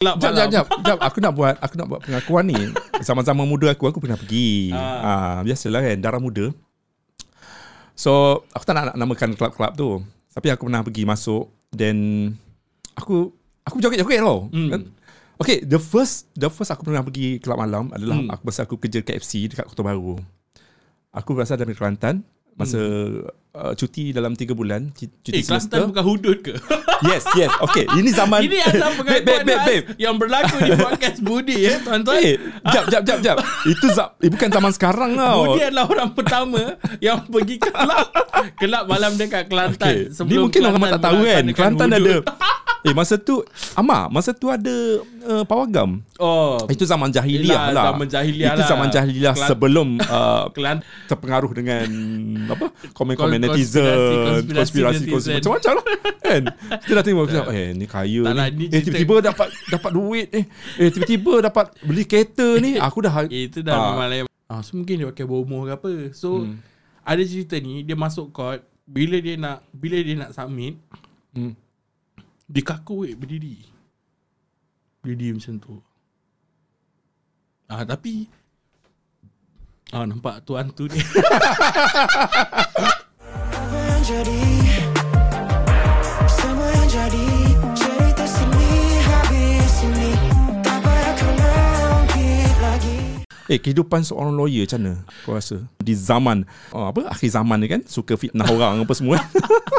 Kelab Jap, jap, jap, jap. Aku nak buat, aku nak buat pengakuan ni. Zaman-zaman muda aku, aku pernah pergi. Ah. Ah. biasalah kan, darah muda. So, aku tak nak namakan kelab-kelab tu. Tapi aku pernah pergi masuk. Then, aku, aku joget-joget tau. Hmm. Okay, the first, the first aku pernah pergi kelab malam adalah Hmm. aku masa aku kerja KFC dekat Kota Baru. Aku berasal dari Kelantan. Masa uh, cuti dalam 3 bulan, cu- cuti. Eh, Kelantan semester. bukan hudud ke? Yes, yes. Okay, ini zaman Ini adalah babe, babe, babe, babe. yang berlaku di podcast Budi ya, tuan-tuan. Eh, jap, jap, jap, jap. Itu za- eh, bukan zaman sekarang tau. Budi adalah orang pertama yang pergi ke kelab kelab malam dekat Kelantan. Okay. Ni mungkin orang tak tahu kan. Kelantan ada. hudud. Eh, masa tu, Amar, masa tu ada uh, pawagam. Oh, Itu zaman jahiliah lah. zaman jahiliah Itu lah. zaman jahiliah Kelan- sebelum uh, Kelantan terpengaruh dengan apa komen-komen netizen, konspirasi- konspirasi, macam-macam lah kan. Kita dah tengok kita, eh ni kaya Tak ni. lah, ni eh tiba-tiba dapat dapat duit eh. Eh tiba-tiba dapat beli kereta ni. Aku dah Itu dah Ah. memang. Ah, so mungkin dia pakai bomoh ke apa. So Hmm. ada cerita ni dia masuk court bila dia nak bila dia nak submit Hmm. dia kaku weh berdiri. Berdiri macam tu. Ah tapi Ah nampak tuan tu ni. Apa yang jadi Eh kehidupan seorang lawyer macam mana kau rasa? Di zaman oh, apa? Akhir zaman ni kan? Suka fitnah orang apa semua.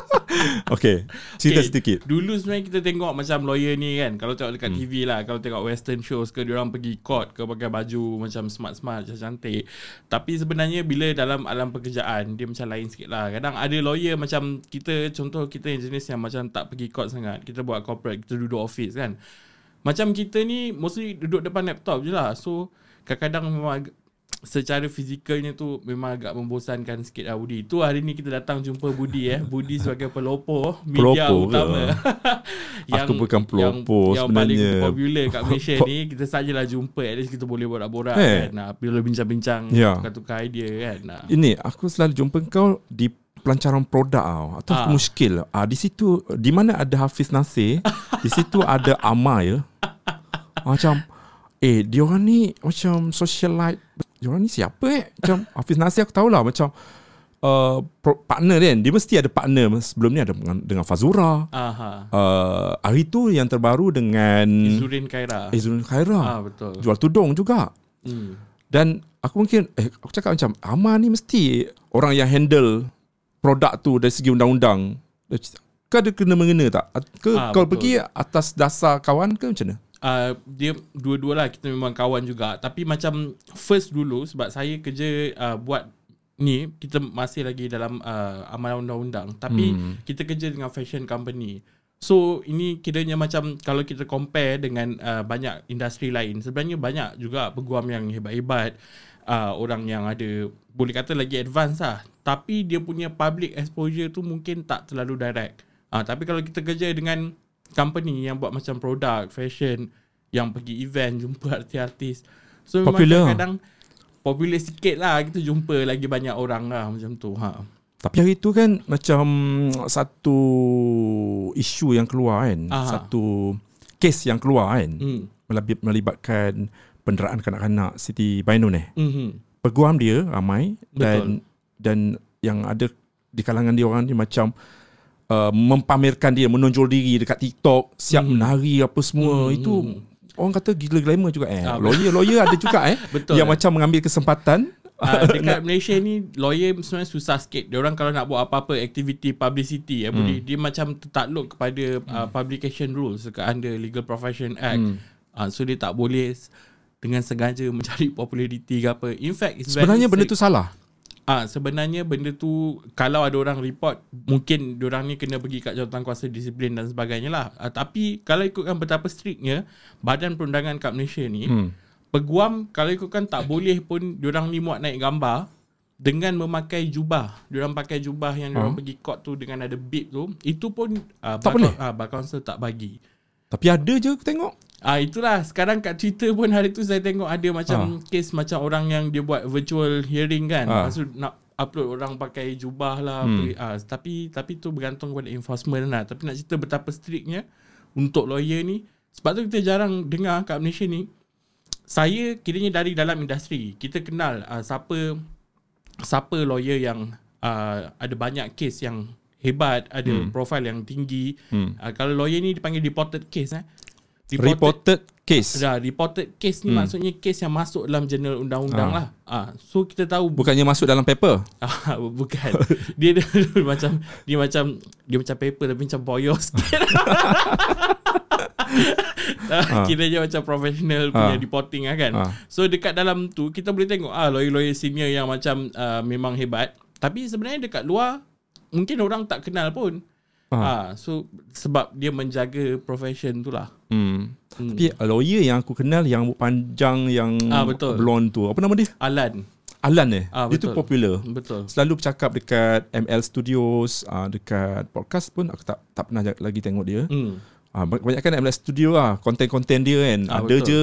okay, cerita Okay, sedikit. Dulu sebenarnya kita tengok macam lawyer ni kan? Kalau tengok Hmm. dekat TV lah Kalau tengok western shows ke Diorang pergi court ke Pakai baju macam smart-smart Macam cantik. Tapi sebenarnya bila dalam alam pekerjaan Dia macam lain sikit lah. Kadang ada lawyer macam Kita contoh kita yang jenis yang macam Tak pergi court sangat. Kita buat corporate Kita duduk office kan? Macam kita ni Mostly duduk depan laptop je lah. So Kadang-kadang memang ag- secara fizikalnya tu memang agak membosankan sikit lah Budi. Tu hari ni kita datang jumpa Budi eh. Budi sebagai pelopor media Pelopor ke? utama. Aku bukan pelopor yang, yang sebenarnya. paling popular kat Malaysia ni kita sajalah jumpa at least kita boleh borak-borak Eh. kan. Nah, bila bincang-bincang Ya. tukar-tukar idea kan. Nah. Ini aku selalu jumpa kau di pelancaran produk tau atau ah. muskil. Ah di situ di mana ada Hafiz Nasir, di situ ada Amai. Macam eh dia orang ni macam socialite. Dia orang ni siapa eh? Macam Hafiz Nasir aku tahulah macam uh, partner dia kan. Dia mesti ada partner sebelum ni ada dengan, dengan Fazura. Aha. Uh, hari tu yang terbaru dengan Izurin Khaira. Izzuddin Khaira. Ah betul. Jual tudung juga. Hmm. Dan aku mungkin eh aku cakap macam Amar ni mesti orang yang handle produk tu dari segi undang-undang. Kau ada kena mengena tak? Ke Ah, kau betul. pergi atas dasar kawan ke macam mana? Uh, dia dua-dua lah kita memang kawan juga. Tapi macam first dulu sebab saya kerja uh, buat ni kita masih lagi dalam uh, amalan undang-undang. Tapi Hmm. kita kerja dengan fashion company. So ini kiranya macam kalau kita compare dengan uh, banyak industri lain sebenarnya banyak juga peguam yang hebat-hebat uh, orang yang ada boleh kata lagi advance lah. Tapi dia punya public exposure tu mungkin tak terlalu direct. Uh, tapi kalau kita kerja dengan company yang buat macam produk, fashion, yang pergi event, jumpa artis-artis. So memang Popular. kadang-kadang popular sikit lah kita jumpa lagi banyak orang lah macam tu. Ha. Tapi hari tu kan macam satu isu yang keluar kan. Aha. Satu kes yang keluar kan. Hmm. Melibatkan penderaan kanak-kanak Siti Bainun eh. Mm-hmm. Peguam dia ramai Betul. dan dan yang ada di kalangan dia orang ni macam uh, mempamerkan dia menonjol diri dekat TikTok, siap Hmm. menari apa semua. Hmm, Itu hmm. orang kata gila glamour juga eh. Ah, lawyer lawyer ada juga eh Betul. yang macam mengambil kesempatan Uh, dekat Malaysia ni lawyer sebenarnya susah sikit. Dia orang kalau nak buat apa-apa aktiviti publicity ya, hmm. dia macam tertakluk kepada uh, publication rules dekat under Legal Profession Act. Hmm. Uh, so dia tak boleh dengan sengaja mencari populariti ke apa. In fact it's sebenarnya benda tu salah. Ah sebenarnya benda tu kalau ada orang report mungkin orang ni kena pergi kat jawatan kuasa disiplin dan sebagainya lah. Ah, tapi kalau ikutkan betapa strictnya Badan Perundangan kat Malaysia ni Hmm. peguam kalau ikutkan tak boleh pun diorang ni muat naik gambar dengan memakai jubah. Diorang pakai jubah yang diorang Ah. pergi court tu dengan ada bib tu, itu pun uh, Tak boleh? Ah bar council tak bagi. Tapi ada je aku tengok. Ah itulah sekarang kat Twitter pun hari tu saya tengok ada macam kes macam orang yang dia buat virtual hearing kan. Ah. Maksud nak upload orang pakai jubah lah Hmm. hmm. ah, tapi tapi tu bergantung pada enforcement lah. Tapi nak cerita betapa strictnya untuk lawyer ni Sebab tu kita jarang dengar kat Malaysia ni. Saya kiranya dari dalam industri, kita kenal uh, siapa siapa lawyer yang uh, ada banyak kes yang hebat, ada hmm. profil yang tinggi. Hmm. Uh, kalau lawyer ni dipanggil deported case eh. Reported case. Dah, reported case ni hmm. maksudnya case yang masuk dalam jurnal undang-undang Ah. lah. Ah, so kita tahu Bukannya masuk dalam paper. Ah, bukan. Dia, dia macam dia macam dia macam paper tapi macam boyos sikit. Ah. Kiranya macam professional punya reporting lah kan. Ah. So dekat dalam tu kita boleh tengok ah lawyer-lawyer senior yang macam uh, memang hebat. Tapi sebenarnya dekat luar mungkin orang tak kenal pun. Ah. so sebab dia menjaga profession tu lah. Hmm. Hmm. Tapi uh, lawyer yang aku kenal yang rambut panjang yang Ah, betul. blonde tu. Apa nama dia? Alan. Alan eh. Ah, dia tu popular. Betul. Selalu bercakap dekat ML Studios, uh, dekat podcast pun aku tak tak pernah lagi tengok dia. Hmm. Ah, kebanyakan ML Studio lah, konten-konten dia kan. Ah, ada betul. je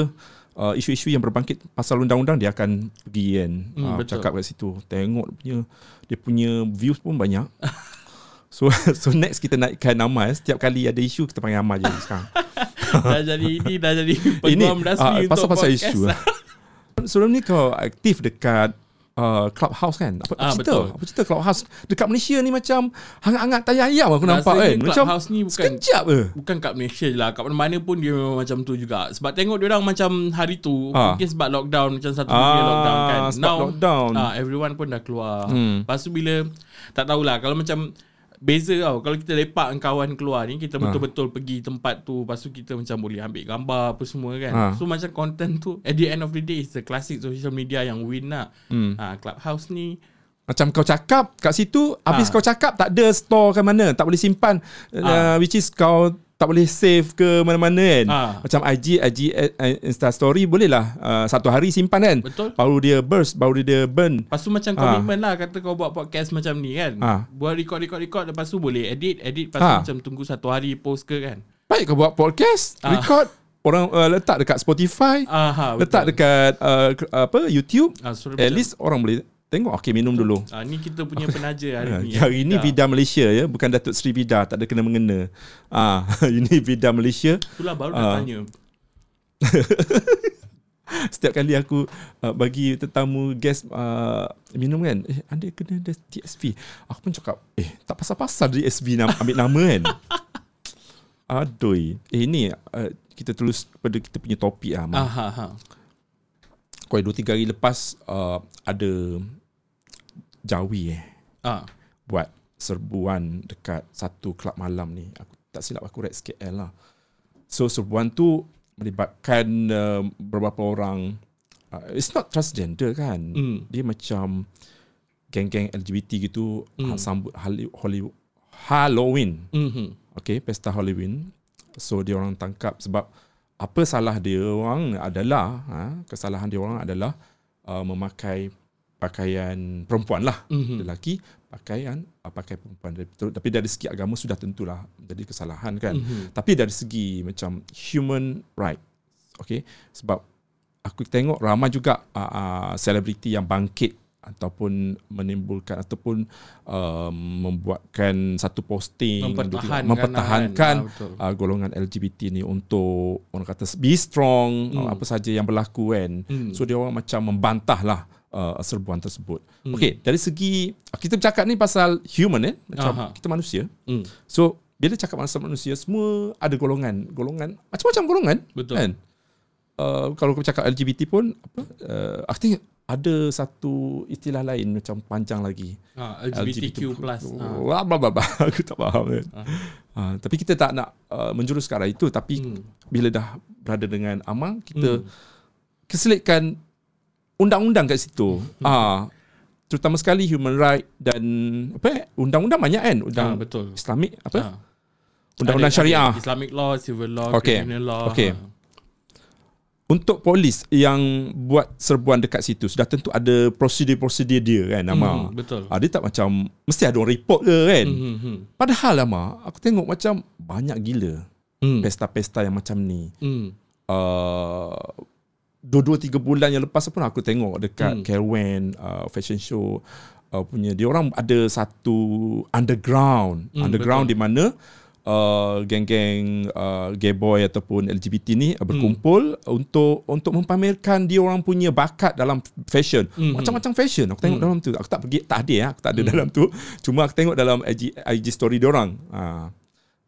uh, isu-isu yang berbangkit pasal undang-undang dia akan pergi kan. Hmm, Ah, betul. bercakap kat situ. Tengok dia punya dia punya views pun banyak. so so next kita naikkan Amal setiap kali ada isu kita panggil Amal je sekarang. dah jadi ini dah jadi peguam rasmi ah, untuk pasal-pasal podcast isu lah. Sebelum ni kau aktif dekat uh, Clubhouse kan? Apa, Ah, apa cerita? betul. Apa cerita Clubhouse? Dekat Malaysia ni macam hangat-hangat tayar ayam aku nampak Rasanya kan. Macam Clubhouse ni bukan sekejap je. Bukan kat Malaysia je lah Kat mana-mana pun dia memang macam tu juga Sebab tengok dia orang macam hari tu Ah. Mungkin sebab lockdown Macam satu dunia lockdown kan sebab lockdown. ah, Everyone pun dah keluar Hmm. Lepas tu bila Tak tahulah Kalau macam Beza tau Kalau kita lepak dengan kawan keluar ni Kita Ah. betul-betul pergi tempat tu Lepas tu kita macam boleh ambil gambar Apa semua kan Ah. So macam content tu At the end of the day It's the classic social media yang win lah Hmm. ah, Clubhouse ni Macam kau cakap kat situ Habis Ah. kau cakap tak ada store ke mana Tak boleh simpan uh, Ah. Which is kau tak boleh save ke mana-mana kan Ah. Macam IG, IG uh, Insta story boleh lah uh, Satu hari simpan kan Betul. Baru dia burst Baru dia burn Lepas tu macam Ah. komitmen lah Kata kau buat podcast macam ni kan Ah. Buat record-record-record Lepas tu boleh edit Edit Lepas tu Ah. macam tunggu satu hari post ke kan Baik kau buat podcast Ah. Record Orang uh, letak dekat Spotify Aha, Letak dekat uh, apa YouTube so At macam- least orang boleh tengok. Okay minum dulu. Ah, Ni kita punya penaja hari ni Hari ni Ya. Vida Malaysia ya. Bukan Datuk Seri Vida Tak ada kena-mengena ah, Ini Vida Malaysia. Itulah baru Ah. nak tanya. Setiap kali aku uh, bagi tetamu guest uh, minum kan Eh anda kena ada TSP Aku pun cakap Eh tak pasal-pasal TSP nam, ambil nama kan. Aduh. Eh ni uh, Kita terus pada kita punya topik ah. Aha, ha. Kau 2-3 hari lepas uh, Ada Jawi eh Ah. Buat serbuan dekat satu kelab malam ni Aku tak silap aku Rex KL lah So serbuan tu melibatkan uh, beberapa orang uh, It's not transgender kan Hmm. Dia macam Geng-geng LGBT gitu hmm. Sambut Hollywood, Halloween Mhm. Okay Pesta Halloween So dia orang tangkap sebab Apa salah dia orang adalah ha, Kesalahan dia orang adalah uh, Memakai pakaian perempuan lah Mhm. Lelaki pakaian uh, pakai perempuan Tapi- dari segi agama sudah tentulah Jadi kesalahan kan Mhm. Tapi dari segi macam human right Okay Sebab aku tengok ramai juga uh, uh, selebriti yang bangkit ataupun menimbulkan ataupun um, membuatkan satu posting Mempertahankan mempertahankan kan. Ah, uh, golongan LGBT ni untuk orang kata be strong Hmm. hmm. apa saja yang berlaku kan Hmm. so dia orang macam membantah lah uh, serbuan tersebut Hmm. okey dari segi kita bercakap ni pasal human eh macam Aha. kita manusia Hmm. So bila cakap pasal manusia semua ada golongan, golongan macam-macam golongan Betul. kan. Uh, kalau kau cakap LGBT pun apa uh, aku think ada satu istilah lain macam panjang lagi. Ah, LGBTQ plus. Ah. Wah, blah, blah, blah. aku tak faham kan. Ah. Uh, tapi kita tak nak uh, menjurus ke arah itu tapi Hmm. bila dah berada dengan Amal kita Hmm. keselitkan undang-undang kat situ. Hmm. Ah terutama sekali human right dan apa eh, undang-undang banyak kan undang Ah, betul. Islamik apa Ah. undang-undang Ada- syariah ada Islamic law, civil law, Okey. criminal law. Okey. Ah. untuk polis yang buat serbuan dekat situ sudah tentu ada prosedur-prosedur dia kan nama Hmm, betul. ah, dia tak macam mesti ada orang report ke kan Hmm, hmm, hmm. padahal lama aku tengok macam banyak gila Hmm. pesta-pesta yang macam ni Hmm. uh, dua-dua tiga bulan yang lepas pun aku tengok dekat Hmm. hmm. Kerwen uh, fashion show uh, punya dia orang ada satu underground Hmm, underground betul. di mana uh, geng-geng uh, gay boy ataupun LGBT ni uh, berkumpul hmm. untuk untuk mempamerkan dia orang punya bakat dalam fashion. Hmm. Macam-macam fashion aku tengok dalam tu. Aku tak pergi tak ada ya, aku tak ada dalam tu. Cuma aku tengok dalam IG, IG story dia orang. Ha.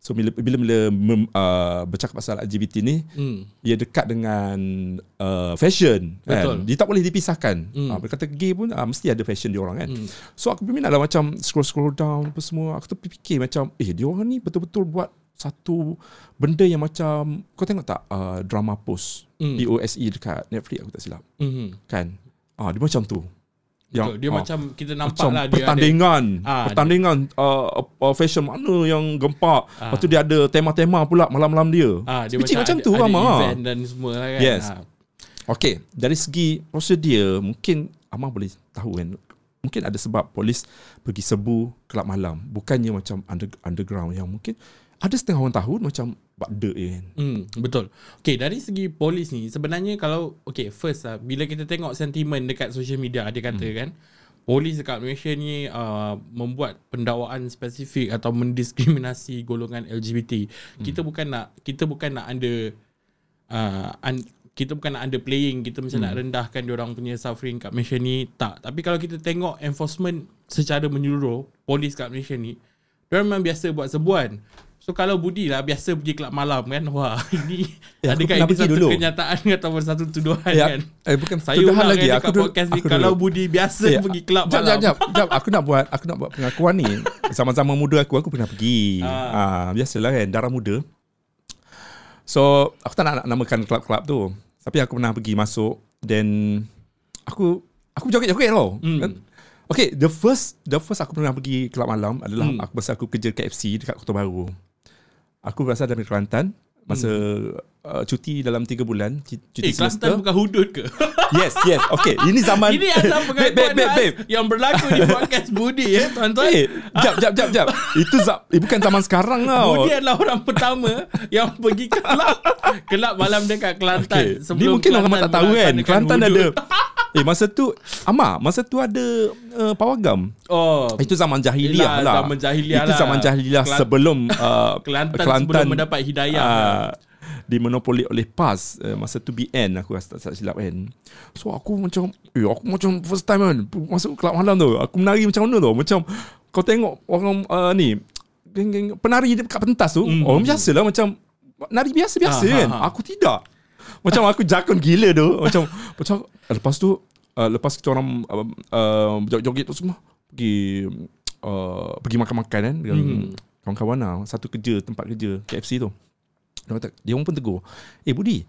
So bila bila, bila mem, uh, bercakap pasal LGBT ni, Hmm. ia dekat dengan uh, fashion Betul. kan. Dia tak boleh dipisahkan. Hmm. Uh, berkata gay pun uh, mesti ada fashion dia orang kan. Hmm. So aku berminat lah macam scroll-scroll down apa semua. Aku terfikir macam eh dia orang ni betul-betul buat satu benda yang macam kau tengok tak uh, drama post Hmm. POSE dekat Netflix aku tak silap Hmm. kan. Ah dia macam tu. Betul. Dia ah, macam kita nampak macam lah dia ada pertandingan Ah, pertandingan uh, uh, fashion mana yang gempak Ah. lepas tu dia ada tema-tema pula malam-malam dia Ah, dia macam, macam tu ada, Amar. ada event dan semua lah kan. Yes. Ah. Okay, dari segi prosedur mungkin Amar boleh tahu kan. Mungkin ada sebab polis pergi sebu kelab malam. Bukannya macam under, underground yang mungkin ada setengah orang tahun macam buat dek je kan. Hmm, betul. Okay, dari segi polis ni, sebenarnya kalau, okay, first lah, bila kita tengok sentimen dekat social media, dia kata hmm. kan, polis dekat Malaysia ni uh, membuat pendakwaan spesifik atau mendiskriminasi golongan LGBT. Hmm. Kita bukan nak, kita bukan nak under, uh, un, kita bukan nak underplaying, kita macam hmm. nak rendahkan orang punya suffering kat Malaysia ni, tak. Tapi kalau kita tengok enforcement secara menyeluruh, polis kat Malaysia ni, dia memang biasa buat sebuan. So kalau Budi lah biasa pergi kelab malam kan Wah ini aku Adakah ini satu dulu. kenyataan Ataupun satu tuduhan Eh, kan eh bukan Saya tuduhan lagi. lagi Aku dulu- podcast ni aku Kalau dulu. Budi biasa Eh, pergi kelab jap, malam Jap, jap, jap. Aku nak buat aku nak buat pengakuan ni. Sama-sama muda aku, aku pernah pergi. Ah. Ah. biasalah kan, darah muda. So, aku tak nak nak namakan kelab-kelab tu. Tapi aku pernah pergi masuk then aku aku joget-joget tau. Hmm. Kan? Okay, the first the first aku pernah pergi kelab malam adalah hmm. aku masa aku kerja KFC dekat Kota Baru. Aku berasal dari Kelantan. Masa uh, cuti dalam 3 bulan, cu- cuti Hmm. Eh Kelantan bukan hudud ke Yes, yes. Okay, ini zaman Ini adalah Babe, babe, pengakuan babe, babe. Mas Yang berlaku di podcast Budi ya tuan-tuan Eh, jap, jap, jap, jap. Itu za- eh, bukan zaman sekarang tau. Budi adalah orang pertama Yang pergi ke kelab Kelab malam dekat Kelantan Okay. Ni mungkin orang tak tahu kan. Kelantan ada. Eh, masa tu, Amar, masa tu ada uh, pawagam. Oh Itu zaman jahiliah lah. zaman jahiliah Itu lah. zaman jahiliah Kelan- sebelum uh, Kelantan sebelum mendapat hidayah. uh, dimonopoli oleh PAS uh, masa tu BN aku rasa tak, tak silap kan. So aku macam eh aku macam first time kan masuk kelab malam tu. Aku menari macam mana tu? Macam kau tengok orang uh, ni penari dekat pentas tu, Mm. orang biasa lah macam nari biasa-biasa Ah, kan. ah, ah. Aku tidak. Macam aku jakun gila tu. Macam macam lepas tu uh, lepas kita orang uh, uh, joget-joget tu semua pergi uh, pergi makan-makan kan dengan Hmm. kawan-kawan lah. Satu kerja tempat kerja KFC tu. Dia kata, dia pun tegur. Eh Budi,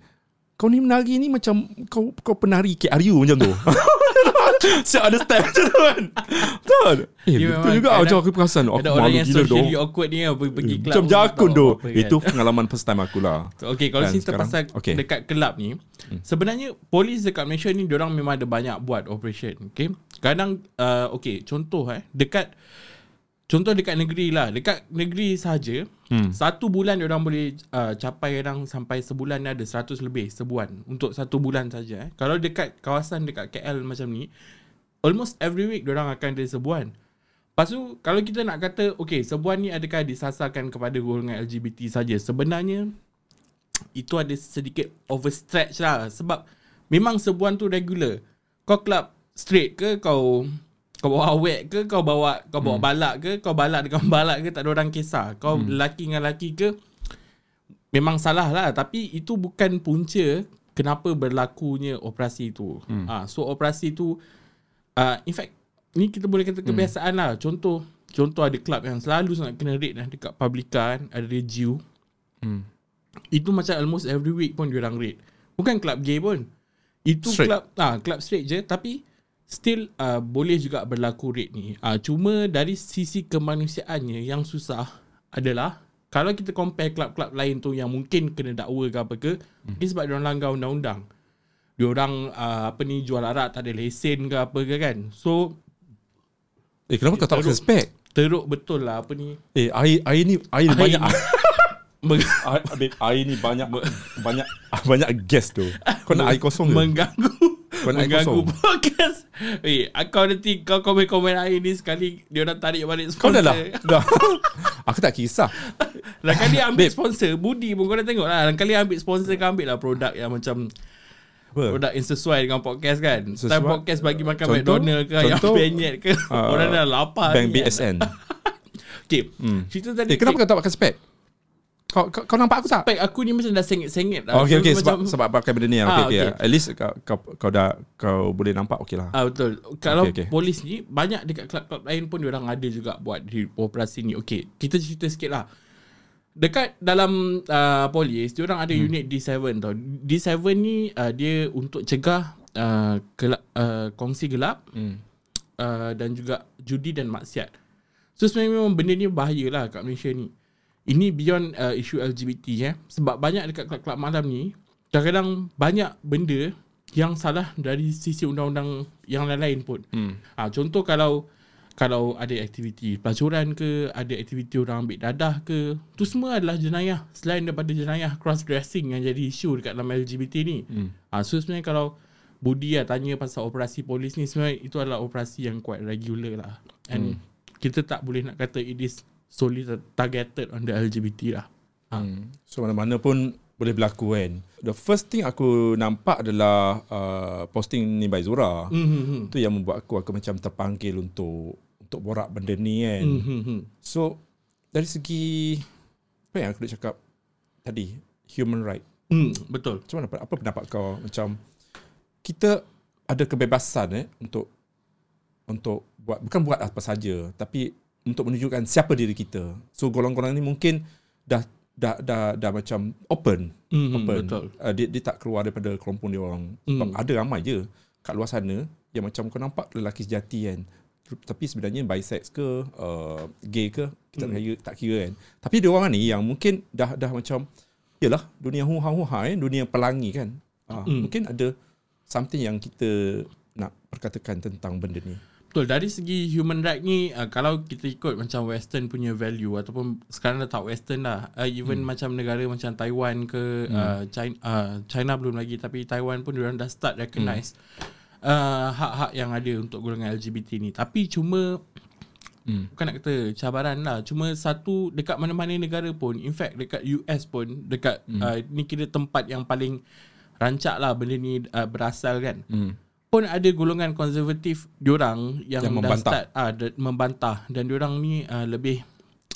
kau ni menari ni macam kau kau penari KRU macam tu. Saya understand macam tu kan. Betul. Eh Dia betul juga macam aku perasan. Aku Ada orang malu yang gila tu. awkward ni pergi, pergi kelab Macam pun jakun tu. kan. Itu pengalaman first time aku lah. Okay kalau Kan, cerita pasal Okay. dekat kelab ni Sebenarnya polis dekat Malaysia ni Diorang memang ada banyak buat operation Okay Kadang uh, Okay contoh eh Dekat Contoh dekat negeri lah Dekat negeri saja Hmm. Satu bulan diorang boleh uh, Capai kadang sampai sebulan ni ada 100 lebih Sebulan Untuk satu bulan saja eh. Kalau dekat kawasan dekat KL macam ni Almost every week diorang akan ada sebuan Lepas tu kalau kita nak kata Okay sebuan ni adakah disasarkan kepada golongan LGBT saja Sebenarnya itu ada sedikit overstretch lah sebab memang sebuan tu regular. Kau club straight ke kau kau bawa awet ke kau bawa kau bawa hmm. balak ke kau balak dengan balak ke tak ada orang kisah. Kau hmm. lelaki dengan lelaki ke memang salah lah tapi itu bukan punca kenapa berlakunya operasi tu. Hmm. Ha, so operasi tu uh, in fact ni kita boleh kata kebiasaan lah. Contoh contoh ada club yang selalu sangat kena raid lah dekat Publican, ada Regiu. Hmm. Itu macam almost every week pun diorang raid. Bukan club gay pun. Itu Straight. club ah club straight je tapi still uh, boleh juga berlaku raid ni. Ah cuma dari sisi kemanusiaannya yang susah adalah kalau kita compare club-club lain tu yang mungkin kena dakwa ke apa ke, hmm. mungkin sebab diorang langgar undang-undang. Diorang uh, apa ni jual arak tak ada lesen ke apa ke kan. So Eh kenapa kau tak Teruk. respect? teruk betul lah apa ni. Eh air air ni air, Air banyak ni- air, air ni banyak banyak banyak gas tu. Kau nak air kosong ke? mengganggu Kau nak mengganggu podcast. Eh, kau nanti kau komen-komen air ni sekali dia orang tarik balik Kau dah sponsor. lah. Dah. Aku tak kisah. Lain kali ambil Babe. sponsor Budi pun kau dah tengok lah Lain kali ambil sponsor Kau ambil lah produk yang macam Apa? Produk yang sesuai dengan podcast kan Sesuai- Time podcast bagi makan Contoh? McDonald ke Yang Contoh? penyet ke Ah, Orang dah lapar Bank ni kan. BSN. Okay Hmm. Cerita tadi Eh, kenapa kau tak pakai spek? Kau, kau, kau nampak aku tak? Spek aku ni macam dah sengit-sengit lah okay, okay. So, Sebab, macam- sebab pakai benda ni. Okay, Ah, okay. okay. At least kau, kau, kau dah kau boleh nampak okay lah. Ah betul. Kalau Okay, okay, okay. okay. polis ni banyak dekat klub-klub lain pun orang ada juga buat di operasi ni. Okey, kita cerita sikit lah. Dekat dalam uh, polis, orang ada hmm. unit D7 tau. D7 ni uh, dia untuk cegah uh, gelap, uh, kongsi gelap Hmm. uh, dan juga judi dan maksiat. So sebenarnya memang benda ni bahaya lah kat Malaysia ni. Ini beyond uh, isu LGBT eh. Sebab banyak dekat kelab-kelab malam ni, kadang-kadang banyak benda yang salah dari sisi undang-undang yang lain-lain pun. Hmm. Ha, contoh kalau kalau ada aktiviti pelacuran ke, ada aktiviti orang ambil dadah ke, tu semua adalah jenayah. Selain daripada jenayah cross-dressing yang jadi isu dekat dalam LGBT ni. Hmm. Ha, so sebenarnya kalau Budi lah tanya pasal operasi polis ni, sebenarnya itu adalah operasi yang quite regular lah. And Hmm. kita tak boleh nak kata it is solely targeted on the LGBT lah. Hmm. So mana-mana pun boleh berlaku kan. The first thing aku nampak adalah uh, posting ni by Zura. Mm. Mm-hmm. Itu yang membuat aku aku macam terpanggil untuk untuk borak benda ni kan. Mm. Mm-hmm. So dari segi apa yang aku nak cakap tadi human right. Mm, betul. Macam mana apa pendapat kau macam kita ada kebebasan eh untuk untuk buat bukan buat apa saja tapi untuk menunjukkan siapa diri kita. So golongan-golongan ni mungkin dah dah dah, dah macam open Mm, open. betul. Uh, dia dia tak keluar daripada kelompok dia orang. Sebab Mm. ada ramai je kat luar sana yang macam kau nampak lelaki sejati kan. Tapi sebenarnya bisex ke uh, gay ke kita tak Mm. kira tak kira kan. Tapi dia orang ni yang mungkin dah dah macam yalah dunia huha-huha kan, dunia pelangi kan. Uh, Mm. mungkin ada something yang kita nak perkatakan tentang benda ni. Betul dari segi human right ni uh, kalau kita ikut macam western punya value ataupun sekarang dah tak western lah uh, even hmm. macam negara macam Taiwan ke hmm. uh, China, uh, China belum lagi tapi Taiwan pun diorang dah start recognize hmm. uh, hak-hak yang ada untuk golongan LGBT ni tapi cuma Hmm. bukan nak kata cabaran lah cuma satu dekat mana-mana negara pun in fact dekat US pun dekat hmm. uh, ni kira tempat yang paling rancak lah benda ni uh, berasal kan Hmm. Pun ada golongan konservatif diorang yang, Yang membantah. start ah membantah dan diorang ni uh, lebih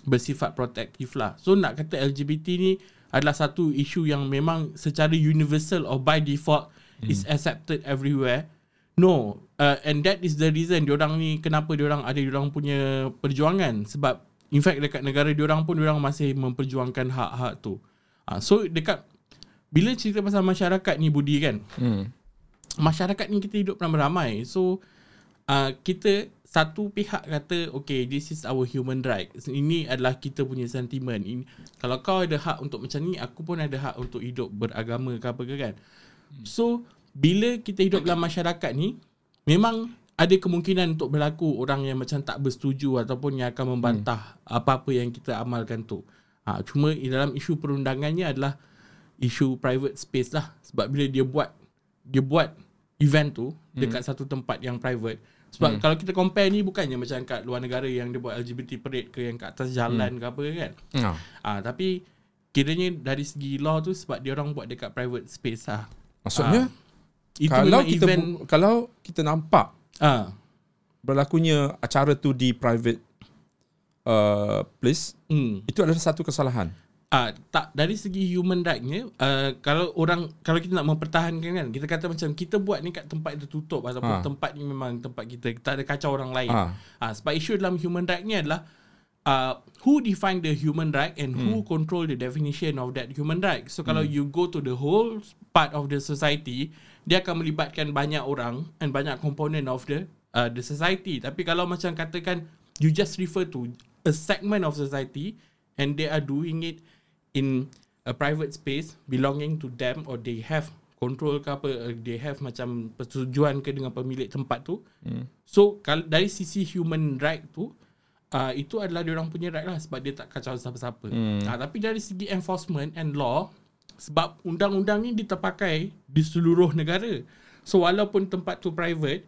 bersifat protektif lah. So nak kata LGBT ni adalah satu isu yang memang secara universal or by default hmm. is accepted everywhere. No, uh, and that is the reason diorang ni kenapa diorang ada diorang punya perjuangan sebab in fact dekat negara diorang pun diorang masih memperjuangkan hak-hak tu. Ah uh, so dekat bila cerita pasal masyarakat ni Budi kan, Hmm. Masyarakat ni kita hidup ramai-ramai. So uh, kita satu pihak kata okay this is our human right. Ini adalah kita punya sentimen. Ini, kalau kau ada hak untuk macam ni, aku pun ada hak untuk hidup beragama ke apa ke kan. So bila kita hidup dalam masyarakat ni memang ada kemungkinan untuk berlaku orang yang macam tak bersetuju ataupun yang akan membantah hmm. apa-apa yang kita amalkan tu. Ha, cuma dalam isu perundangannya adalah isu private space lah. Sebab bila dia buat dia buat event tu dekat satu tempat yang private. Sebab hmm. kalau kita compare ni bukannya macam kat luar negara yang dia buat LGBT parade ke yang kat atas jalan hmm. ke apa kan. Ah. Ah tapi kiranya dari segi law tu sebab dia orang buat dekat private space lah. Maksudnya Itu kalau kita event bu- kalau kita nampak ah berlakunya acara tu di private uh, place hmm. itu adalah satu kesalahan. Ah tak dari segi human right-nya uh, kalau orang kalau kita nak mempertahankan kan kita kata macam kita buat ni kat tempat tertutup ataupun Ah. tempat ni memang tempat kita tak ada kacau orang lain. Ah. Ah sebab isu dalam human right ni adalah uh, who define the human right and who control the definition of that human right. So kalau you go to the whole part of the society, dia akan melibatkan banyak orang and banyak komponen of the uh, the society. Tapi kalau macam katakan you just refer to a segment of society and they are doing it in a private space belonging to them or they have control ke apa uh, they have macam persetujuan ke dengan pemilik tempat tu. Hmm. So kalau dari sisi human right tu uh, itu adalah dia orang punya right lah sebab dia tak kacau siapa-siapa. Hmm. Uh, tapi dari segi enforcement and law sebab undang-undang ni dia terpakai di seluruh negara. So walaupun tempat tu private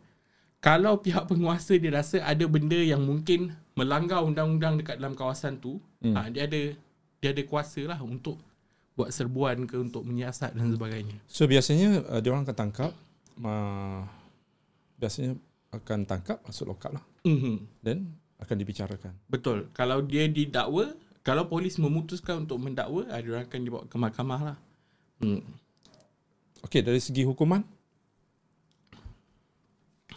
kalau pihak penguasa dia rasa ada benda yang mungkin melanggar undang-undang dekat dalam kawasan tu, hmm. uh, dia ada dia ada kuasa lah untuk buat serbuan ke untuk menyiasat dan sebagainya. So biasanya uh, dia orang akan tangkap uh, biasanya akan tangkap masuk lock up lah Mm-hmm. dan akan dibicarakan. Betul. Kalau dia didakwa, kalau polis memutuskan untuk mendakwa, ah, dia orang akan dibawa ke mahkamah lah. Hmm. Okey dari segi hukuman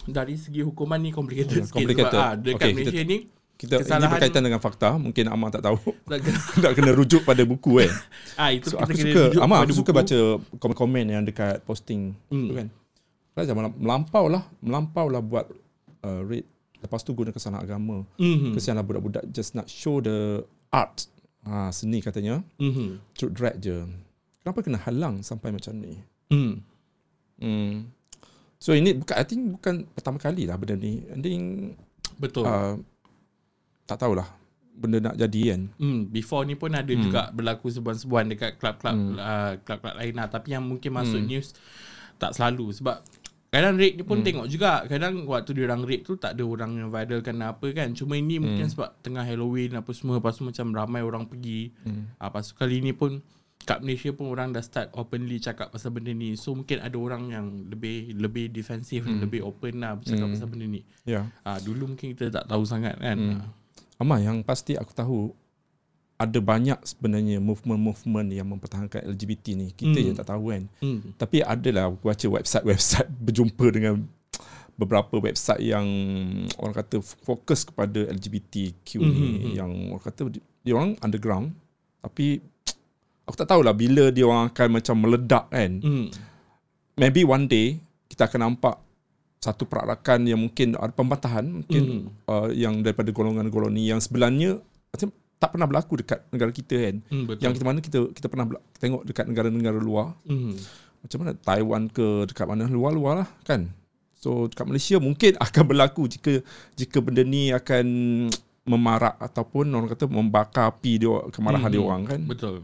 Dari segi hukuman ni complicated Oh, sikit complicated. sebab ah, dekat kita- Malaysia ni kita ini Kesalahan- berkaitan dengan fakta mungkin Amar tak tahu tak- kena rujuk pada buku kan. ah itu So kita aku kena suka rujuk Amar aku suka baca komen-komen yang dekat posting Hmm. tu kan. Zaman melampau lah, melampau lah buat uh, raid lepas tu guna kesalahan agama. Mhm. Kesianlah budak-budak just nak show the art. Ha, seni katanya. Mhm. Truth drag je. Kenapa kena halang sampai macam ni? Hmm. Hmm. So ini bukan I think bukan pertama kali lah benda ni. I think Betul. uh, tak tahulah benda nak jadi kan. Hmm, before ni pun ada hmm. juga berlaku sebuan-sebuan dekat klub-klub Hmm. uh, klub-klub lain lah tapi yang mungkin masuk Hmm. news tak selalu sebab kadang raid ni pun hmm. tengok juga kadang waktu dia orang raid tu tak ada orang yang viralkan apa kan cuma ini hmm. mungkin sebab tengah Halloween apa semua lepas tu macam ramai orang pergi Hmm. hmm. uh, lepas tu kali ni pun kat Malaysia pun orang dah start openly cakap pasal benda ni so mungkin ada orang yang lebih lebih defensif hmm. lebih open lah bercakap Hmm. pasal benda ni Ya. uh, dulu mungkin kita tak tahu sangat kan Hmm. Hmm. Amar yang pasti aku tahu ada banyak sebenarnya movement-movement yang mempertahankan LGBT ni. Kita Hmm. je tak tahu kan. Hmm. Tapi adalah aku baca website-website berjumpa dengan beberapa website yang orang kata fokus kepada LGBTQ ni Mhm. yang orang kata di- dia orang underground tapi aku tak tahulah bila dia orang akan macam meledak kan. Hmm. Maybe one day kita akan nampak satu perarakan yang mungkin ada pembantahan mungkin Mhm. uh, yang daripada golongan-golongan ni yang sebenarnya tak pernah berlaku dekat negara kita kan. Hmm, betul. Yang kita mana kita kita pernah tengok dekat negara-negara luar Hmm. macam mana Taiwan ke dekat mana luar-luar lah kan. So dekat Malaysia mungkin akan berlaku jika jika benda ni akan memarak ataupun orang kata membakar api dia kemarahan Mhm. dia orang kan. Betul.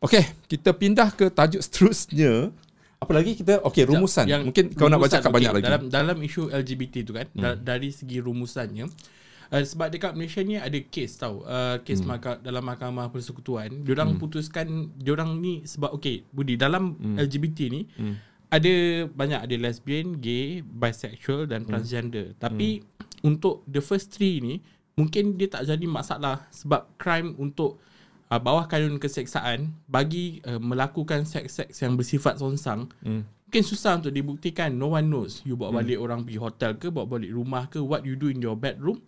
Okey, kita pindah ke tajuk seterusnya. Apa lagi kita okey rumusan. Yang Mungkin kau nak baca rumusan, kat banyak okey, lagi. Dalam dalam isu LGBT tu kan, hmm. da, dari segi rumusannya Uh, sebab dekat Malaysia ni ada kes tau uh, Kes hmm. maka, dalam mahkamah persekutuan Diorang hmm. putuskan Diorang ni sebab Okay Budi Dalam hmm. LGBT ni Hmm. Ada banyak Ada lesbian, gay, bisexual dan transgender Tapi Untuk the first three ni Mungkin dia tak jadi masalah Sebab crime untuk uh, Bawah kanun keseksaan Bagi uh, melakukan seks-seks yang bersifat songsang Hmm. Mungkin susah untuk dibuktikan No one knows You bawa balik orang pergi hotel ke Bawa balik rumah ke What you do in your bedroom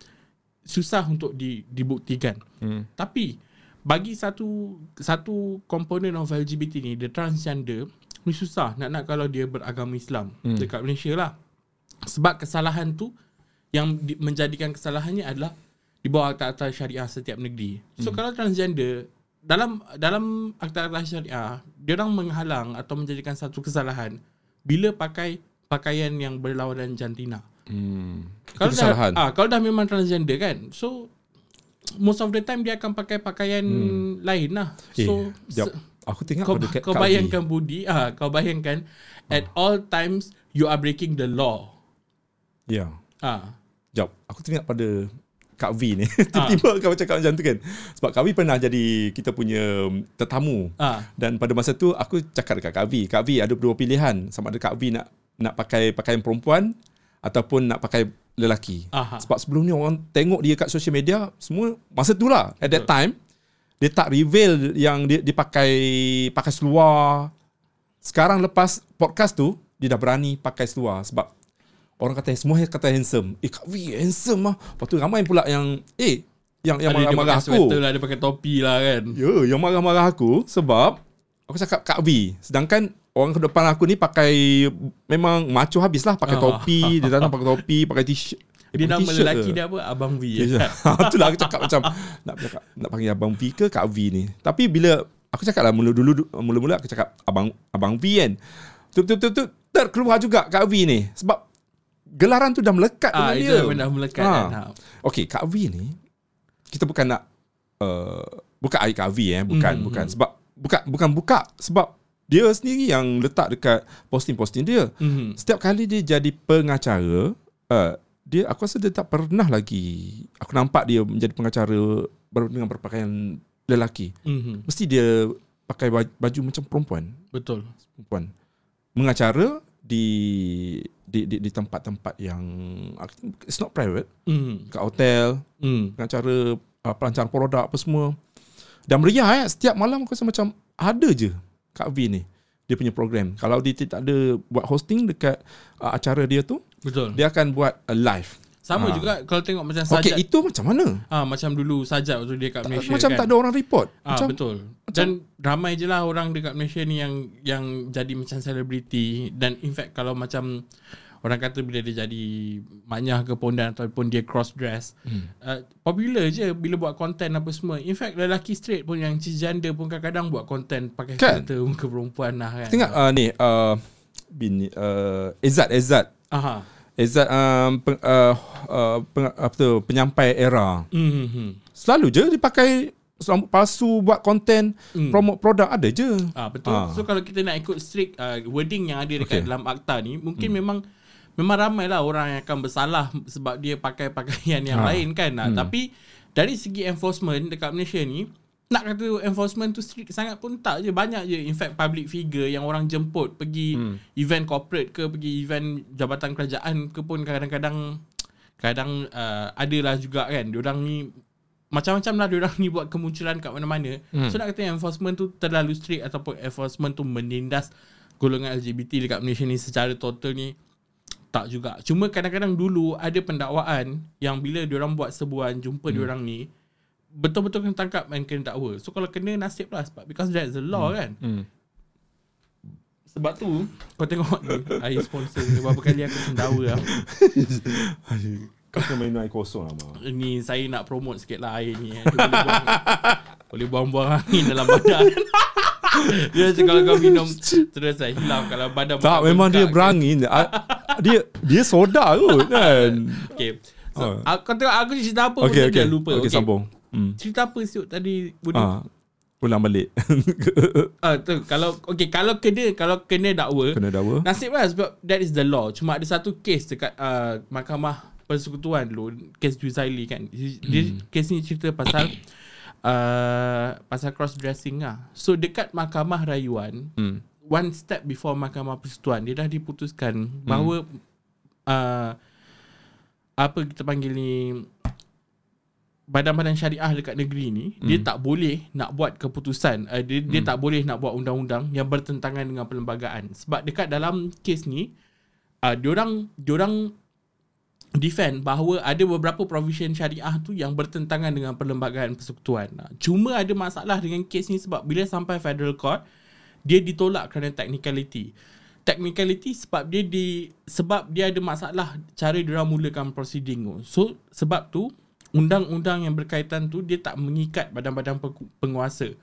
Susah untuk di, dibuktikan Hmm. Tapi Bagi satu Satu komponen of LGBT ni The transgender Ni susah Nak nak kalau dia beragama Islam Hmm. Dekat Malaysia lah Sebab kesalahan tu Yang di, menjadikan kesalahannya adalah Di bawah akta-akta syariah setiap negeri So kalau transgender dalam dalam akta-akta syariah dia orang menghalang atau menjadikan satu kesalahan bila pakai pakaian yang berlawanan jantina. Hmm. Itu Kalau kesalahan. dah ah kalau dah memang transgender kan. So most of the time dia akan pakai pakaian hmm. lain lah. So eh, jap. Aku tengok kau, pada Kak kau bayangkan Budi ah kau bayangkan at all times you are breaking the law. Ya. Ah Jap, aku teringat pada Kak V ni. Tiba-tiba kau cakap macam tu kan. Sebab Kak V pernah jadi kita punya tetamu. ah Dan pada masa tu aku cakap dekat Kak V. Kak V ada dua pilihan. Sama ada Kak V nak nak pakai pakaian perempuan ataupun nak pakai lelaki. Aha. Sebab sebelum ni orang tengok dia kat social media semua masa tu lah. At that time dia tak reveal yang dia, dia pakai pakai seluar. Sekarang lepas podcast tu dia dah berani pakai seluar sebab orang kata semua kata handsome. Eh Kak V handsome lah. Lepas tu ramai pula yang eh yang yang marah-marah pakai aku. sweater lah, dia pakai topi lah kan. Ya, yang marah-marah aku sebab aku cakap Kak V. Sedangkan orang ke depan aku ni pakai memang macho habis lah. Pakai Ah. topi, dia datang pakai topi, pakai t-shirt. Dia nama lelaki ke? dia apa? Abang V. Ya, Itulah aku cakap macam nak cakap, nak panggil Abang V ke Kak V ni. Tapi bila aku cakap lah mula dulu mula-mula aku cakap Abang Abang V kan. Betul-betul terkeluar juga Kak V ni sebab gelaran tu dah melekat Ah, dengan itu dia. dah melekat Ha. kan. Ha. Okey, Kak V ni kita bukan nak uh, buka air Kak V eh, bukan Mhm. bukan sebab bukan bukan buka sebab dia sendiri yang letak dekat posting-posting dia. Mhm. Setiap kali dia jadi pengacara, uh, dia aku rasa dia tak pernah lagi aku nampak dia menjadi pengacara dengan berpakaian lelaki. Mhm. Mesti dia pakai baju, baju macam perempuan. Betul. Perempuan. Mengacara di di di, di tempat-tempat yang it's not private, Mhm. kat hotel, Mhm. pengacara uh, pelancaran produk apa semua. Dan meriah eh setiap malam aku rasa macam ada je Kak V ni dia punya program. Kalau dia tak ada buat hosting dekat uh, acara dia tu, Betul. dia akan buat uh, live. Sama Ah. juga kalau tengok macam Okey, sajak. itu macam mana? Ah macam dulu sajak waktu dia kat Malaysia macam kan. tak ada orang report. Ah macam betul. Dan ramai je lah orang dekat Malaysia ni yang yang jadi macam selebriti dan in fact kalau macam orang kata bila dia jadi manyah ke pondan ataupun dia cross dress hmm. uh, popular je bila buat konten apa semua. In fact lelaki straight pun yang cisgender pun kadang-kadang buat konten pakai Kan? filter muka perempuan lah kan. Tengok uh, ni uh, bini uh, Ezat Ezat Aha. Ezat um, peng, uh, uh, peng, apa tu penyampai era. Mhm. Selalu je dia pakai rambut palsu buat konten Hmm. promote produk ada je. Ah betul. Ah. So kalau kita nak ikut strict uh, wording yang ada dekat Okay. dalam akta ni, mungkin hmm. memang memang ramai lah orang yang akan bersalah sebab dia pakai pakaian yang Ah. lain kan. Hmm. Tapi dari segi enforcement dekat Malaysia ni, nak kata enforcement tu strict sangat pun tak je. Banyak je in fact public figure yang orang jemput pergi hmm. event corporate ke, pergi event jabatan kerajaan ke pun kadang-kadang kadang uh, adalah juga kan. Diorang ni macam-macam lah diorang ni buat kemunculan kat mana-mana. Hmm. So nak kata enforcement tu terlalu strict ataupun enforcement tu menindas golongan LGBT dekat Malaysia ni secara total ni tak juga. Cuma kadang-kadang dulu ada pendakwaan yang bila diorang buat sebuah jumpa hmm. diorang ni betul-betul kena tangkap dan kena dakwa. So kalau kena nasib lah sebab because that's the law hmm. kan. Hmm. Sebab tu kau tengok ni air sponsor ni berapa kali aku sendawa lah. Kau kena minum air kosong lah Mak. Ni saya nak promote sikit lah air ni. eh. Dia boleh buang, boleh buang-buang angin dalam badan. dia macam kalau kau minum terus saya hilang kalau badan Tak memang dia bengkak berangin Ah, Dia dia soda kot kan kan. Okay. So, Oh. aku tengok aku cerita apa Okay pun okay dah lupa. Okay sambung hmm. Cerita apa siut tadi Budi? ah, Ah. Pulang balik tu kalau okay kalau kena kalau kena dakwa Kena dakwa Nasib lah sebab that is the law. Cuma ada satu case dekat uh, mahkamah persekutuan dulu, case Juzaili kan. Dia Hmm. case ni cerita pasal uh, pasal cross dressing lah. So dekat mahkamah rayuan, hmm. one step before mahkamah persekutuan dia dah diputuskan bahawa uh, apa kita panggil ni badan-badan syariah dekat negeri ni hmm. dia tak boleh nak buat keputusan uh, dia, dia tak boleh nak buat undang-undang yang bertentangan dengan perlembagaan sebab dekat dalam kes ni uh, diorang diorang defend bahawa ada beberapa provision syariah tu yang bertentangan dengan perlembagaan persekutuan. Uh, Cuma ada masalah dengan kes ni sebab bila sampai federal court dia ditolak kerana technicality. Technicality sebab dia di sebab dia ada masalah cara dia mulakan proceeding tu. So sebab tu undang-undang yang berkaitan tu dia tak mengikat badan-badan pe- penguasa.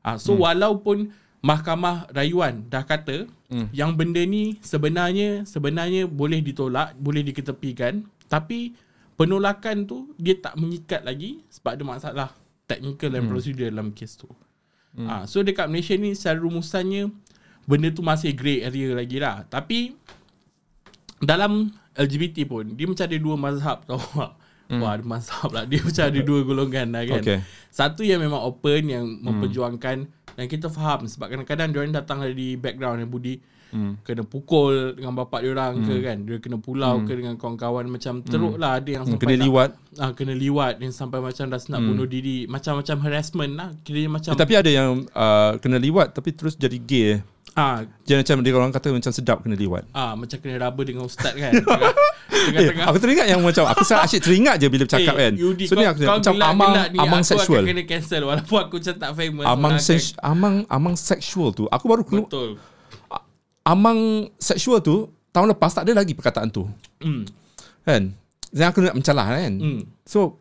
Ah so hmm. walaupun mahkamah rayuan dah kata hmm. yang benda ni sebenarnya sebenarnya boleh ditolak, boleh diketepikan, tapi penolakan tu dia tak mengikat lagi sebab ada masalah technical dan hmm. prosedur dalam kes tu. Hmm. Ah so dekat Malaysia ni secara rumusannya benda tu masih grey area lagi lah. Tapi dalam LGBT pun dia macam ada dua mazhab tau. Hmm. Wah, mazhab lah. Dia macam ada dua golongan lah kan. Okay. Satu yang memang open yang memperjuangkan dan kita faham sebab kadang-kadang dia orang datang dari background yang Budi hmm. kena pukul dengan bapak dia orang hmm. ke kan. Dia kena pulau hmm. ke dengan kawan-kawan macam teruk lah ada yang Hmm, sampai Kena nak- liwat Ah, kena liwat yang sampai macam dah nak bunuh diri. Macam-macam harassment lah. Kira macam eh, Tapi ada yang uh, Kena liwat Tapi terus jadi gay eh. ah Dia macam Dia orang kata macam sedap Kena liwat ah macam kena raba dengan ustaz kan. Tengah- Eh, Tengah-tengah aku teringat yang macam Aku sangat asyik teringat je Bila bercakap kan Yudi, So ni aku Macam amang Amang seksual Aku akan kena cancel walaupun aku macam tak famous. Amang seks, amang amang seksual tu aku baru keluar Betul. amang seksual tu tahun lepas tak ada lagi perkataan tu Hmm. kan dan aku nak mencalah kan Hmm. so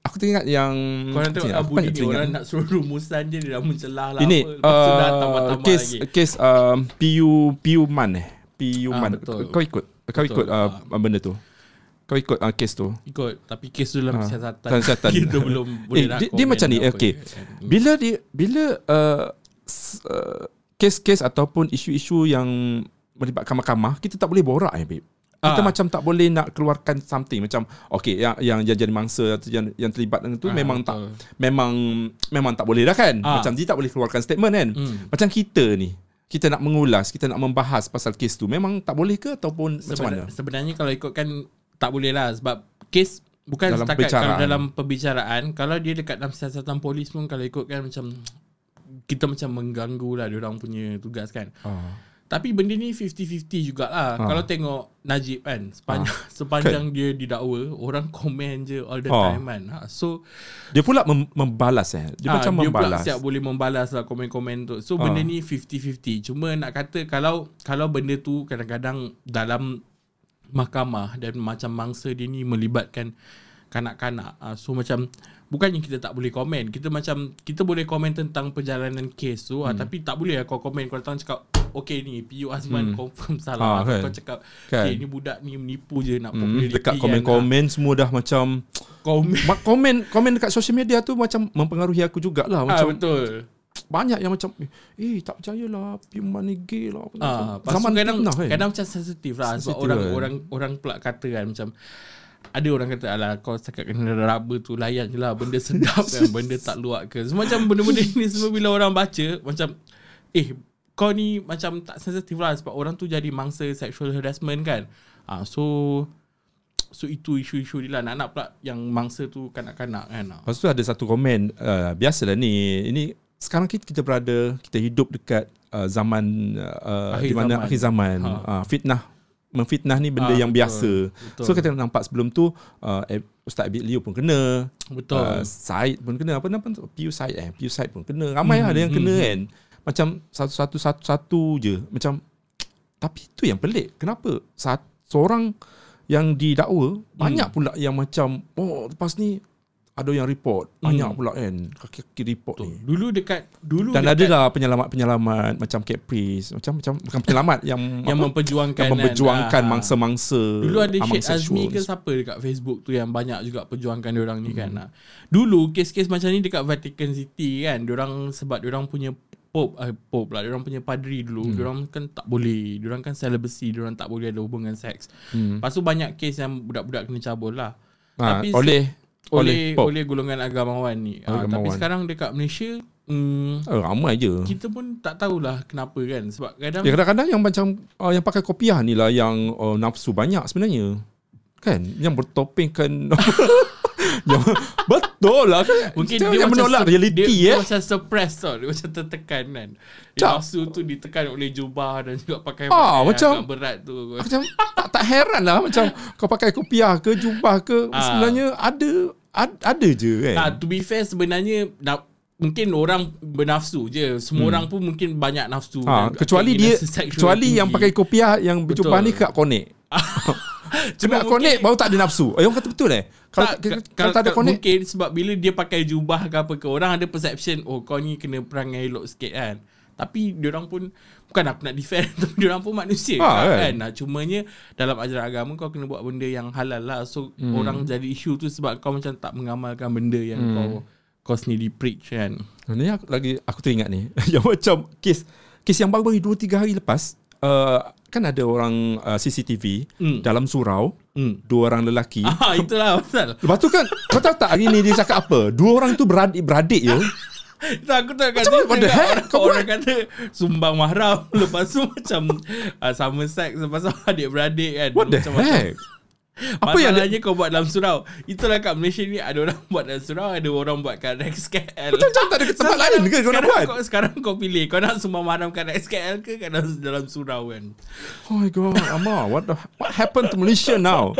aku teringat yang Kau nak tengok Aku Abu ni teringat. orang nak suruh rumusan je dia dah mencelah lah ini apa. Lepas uh, tambah-tambah kes lagi. kes um, PU PU man eh PU Ah, man betul. kau ikut kau Betul. ikut uh, benda tu kau ikut uh, kes tu Ikut Tapi kes tu dalam Ah, siasatan siasatan. Kita belum eh, boleh nak dia, dia macam ni apa okay kan. bila dia bila uh, uh, kes-kes ataupun isu-isu yang melibatkan mahkamah kita tak boleh borak eh babe Kita Ah. macam tak boleh nak keluarkan something macam okay yang yang, yang jadi mangsa atau yang yang terlibat dengan tu Ah, memang betul. tak memang memang tak boleh dah kan. Ah. Macam dia tak boleh keluarkan statement kan. Hmm. Macam kita ni kita nak mengulas, kita nak membahas pasal kes tu memang tak boleh ke ataupun macam mana? Sebenar, sebenarnya kalau ikutkan tak boleh lah sebab kes bukan Dalam setakat perbicaraan. kalau dalam pembicaraan kalau dia dekat dalam siasatan polis pun kalau ikutkan macam kita macam mengganggu lah dia orang punya tugas kan. Ah. Tapi benda ni 50-50 jugalah. Ha. Kalau tengok Najib kan, sepanjang, sepanjang dia didakwa, orang komen je all the Ha. time kan. Ha. So, Dia pula mem- membalas eh. Dia ah, macam dia membalas. pula siap boleh membalas lah komen-komen tu. So, Ah. benda ni 50-50. Cuma nak kata kalau kalau benda tu kadang-kadang dalam mahkamah dan macam mangsa dia ni melibatkan kanak-kanak. Ah, so macam bukannya kita tak boleh komen. Kita macam kita boleh komen tentang perjalanan kes tu hmm. tapi tak boleh lah kau komen kau datang cakap okay ni PU Azman Hmm. confirm Ah, salah. Atau kan. kau cakap Kan. okay ni budak ni menipu je nak Hmm, popularity dekat kan. komen-komen semua dah macam komen. Komen komen dekat social media tu macam mempengaruhi aku jugalah Ah, macam betul. banyak yang macam eh tak percayalah Piman ni gay lah Ah, Macam zaman kadang fitnah kan kadang macam sensitif lah sebab Sensitif orang kan. orang orang pula kata kan macam ada orang kata alah kau setakat kena raba tu layan je lah benda sedap kan benda tak luak ke semacam benda-benda ni semua bila orang baca macam eh kau ni macam tak sensitif lah sebab orang tu jadi mangsa sexual harassment kan. Ah so so itu isu-isu dia lah. Nak-nak pula yang mangsa tu kanak-kanak kan. Ah. Lepas tu ada satu komen uh, Biasalah ni. Ini sekarang kita, kita berada Kita hidup dekat uh, zaman uh, Akhir Di mana zaman. akhir zaman. Ha. uh, Fitnah. Memfitnah ni benda Ah, yang betul. biasa. Betul. So kita nampak sebelum tu uh, Ustaz Abid Liu pun kena. Betul. Uh, Said pun kena. Apa nama Piu Said eh Piu Said pun kena. Ramai Hmm, ada yang kena hmm, kan Macam satu-satu satu-satu je Macam Tapi itu yang pelik Kenapa Saat, Seorang yang didakwa Banyak pula yang macam Oh lepas ni Ada yang report Banyak Hmm. pula kan Kaki-kaki report Betul. ni dulu dekat dulu Dan dekat ada lah penyelamat-penyelamat Macam Caprice Macam macam Bukan penyelamat Yang yang apa? memperjuangkan yang memperjuangkan kan, mangsa-mangsa Dulu ada Syed Azmi ke siapa dekat Facebook tu yang banyak juga perjuangkan dia orang ni kan. Hmm. Nah. Dulu kes-kes macam ni dekat Vatican City kan, dia orang sebab dia orang punya Pope, eh, Pope lah, dia orang punya padri dulu, hmm. dia orang kan tak boleh, dia orang kan celibacy, dia orang tak boleh ada hubungan seks. Hmm. Lepas tu banyak kes yang budak-budak kena cabul lah. Ha, Tapi oleh oleh Pope. oleh golongan agamawan ni. Ah, tapi Agamawan. sekarang dekat Malaysia hmm, Oh, ramai je. kita pun tak tahulah kenapa kan sebab kadang Ya kadang-kadang yang macam uh, yang pakai kopiah ni lah yang uh, nafsu banyak sebenarnya. Kan? Yang bertopengkan yang betul lah kan. Mungkin dia yang menolak reality dia, dia eh. macam suppress tau Dia macam tertekan kan Dia nafsu tu ditekan oleh jubah Dan juga pakai Ah, pakaian macam- agak berat tu Macam tak, tak heran lah macam kau pakai kopiah ke jubah ke Ah. sebenarnya ada ad, ada je kan. nah, To be fair sebenarnya na- Mungkin orang bernafsu je Semua Hmm. orang pun mungkin banyak nafsu Ha, kan. kecuali dia kecuali tinggi. yang pakai kopiah yang berjubah ni kak konek. Cuma Kena konek baru tak ada nafsu. Eh, orang kata betul eh? Kalau tak, kalau, tak ada konek Mungkin sebab bila dia pakai jubah ke apa ke Orang ada perception Oh kau ni kena perangai elok sikit kan Tapi diorang pun Bukan aku nak defend Tapi diorang pun manusia Ha, kan? kan, kan? Cumanya Dalam ajaran agama Kau kena buat benda yang halal lah So hmm. orang jadi isu tu Sebab kau macam tak mengamalkan benda yang hmm. kau Kau sendiri preach kan Ni aku lagi aku teringat ni yang macam kes kes yang baru-baru 2 3 hari lepas uh, kan ada orang uh, CCTV Hmm. dalam surau Hmm. dua orang lelaki. Ah itulah pasal Lepas tu kan kau tahu tak hari ni dia cakap apa? Dua orang tu beradik beradik je. Tak aku tak kata Macam mana? What the heck? orang, Kau orang kata Sumbang mahram Lepas tu macam uh, Sama seks Lepas tu adik-beradik kan What the Macam-macam. heck? Apa yang Masalahnya kau buat dalam surau Itulah kat Malaysia ni Ada orang buat dalam surau Ada orang buat kat Rex KL Macam tak ada tempat lain ke kau nak buat? Kau, sekarang kau pilih Kau nak sumbang mahram kat Rex KL ke Kat dalam, dalam surau kan Oh my god, Amar, what the what happened to Malaysia now?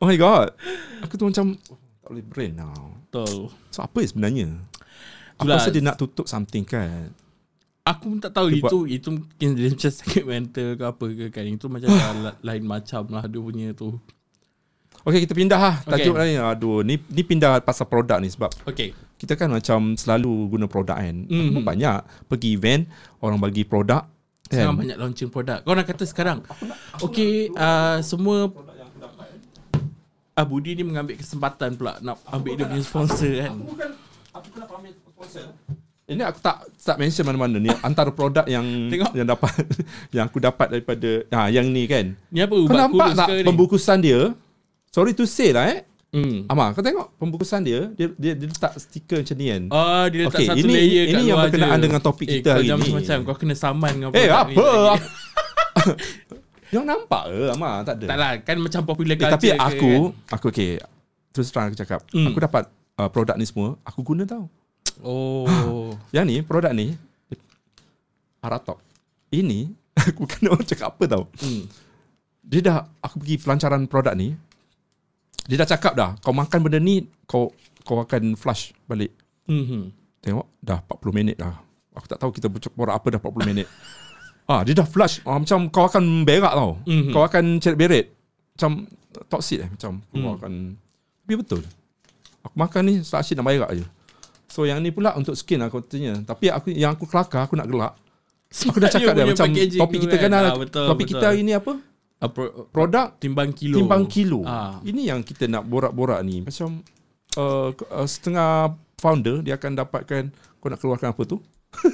Oh my god. Aku tu macam tak boleh brain now. Betul So apa sebenarnya? Aku Itulah. rasa dia nak tutup something kan. Aku pun tak tahu Dia Itu Itu mungkin dia macam sakit mental ke apa ke kan Itu macam dah lain macam lah Dia punya tu Okay kita pindah lah. Tajuk Okay. lain. Aduh ni, ni pindah pasal produk ni Sebab Okay kita kan macam selalu guna produk kan. Aku Mhm. pun banyak. Pergi event Orang bagi produk Sekarang kan banyak launching produk. Kau nak kata sekarang? Okay uh, Semua Ah Budi ni mengambil kesempatan pula Nak ambil dia punya sponsor kan? Aku kenapa ambil sponsor. Ini aku tak tak mention mana-mana. Ni antara produk yang Tengok. yang dapat yang aku dapat daripada ha yang ni kan. Ni apa? Kau ubat nampak kurus tak ke ni? pembungkusan dia? Sorry to say lah eh. Hmm. Amar, kau tengok pembungkusan dia, dia dia, dia letak stiker macam ni kan. Oh, dia letak Okey, satu ini- layer kat ini yang berkenaan je. dengan topik eh, kita hari ni. macam kau kena saman dengan Eh apa? yang nampak ke Amar? Tak ada. Tak lah, kan macam popular Eh, tapi ke, aku kan? aku okey. Terus terang aku cakap, Hmm. aku dapat uh, produk ni semua, aku guna tau. Oh. Yang ni produk ni Paratok. Ini aku kena orang cakap apa tau. hmm. Dia dah aku pergi pelancaran produk ni. Dia dah cakap dah, kau makan benda ni kau kau akan flush balik. Hmm. Tengok dah 40 minit dah. Aku tak tahu kita borak apa dah 40 minit. Ah, dia dah flush. Ah, macam kau akan berak tau. Mhm. Kau akan ceret beret. Macam toxic eh macam kau Hmm. akan tapi betul. Aku makan ni sakit nak berak je. So yang ni pula untuk skin aku tanya. Tapi aku yang aku kelakar aku nak gelak. Aku dah cakap dah punya macam topik kita kan, kan. ah, Ah, betul, topik betul. kita hari ni apa? Pro- Produk timbang kilo. timbang kilo. Ah. Ini yang kita nak borak-borak ni. Macam uh, uh, setengah founder dia akan dapatkan kau nak keluarkan apa tu?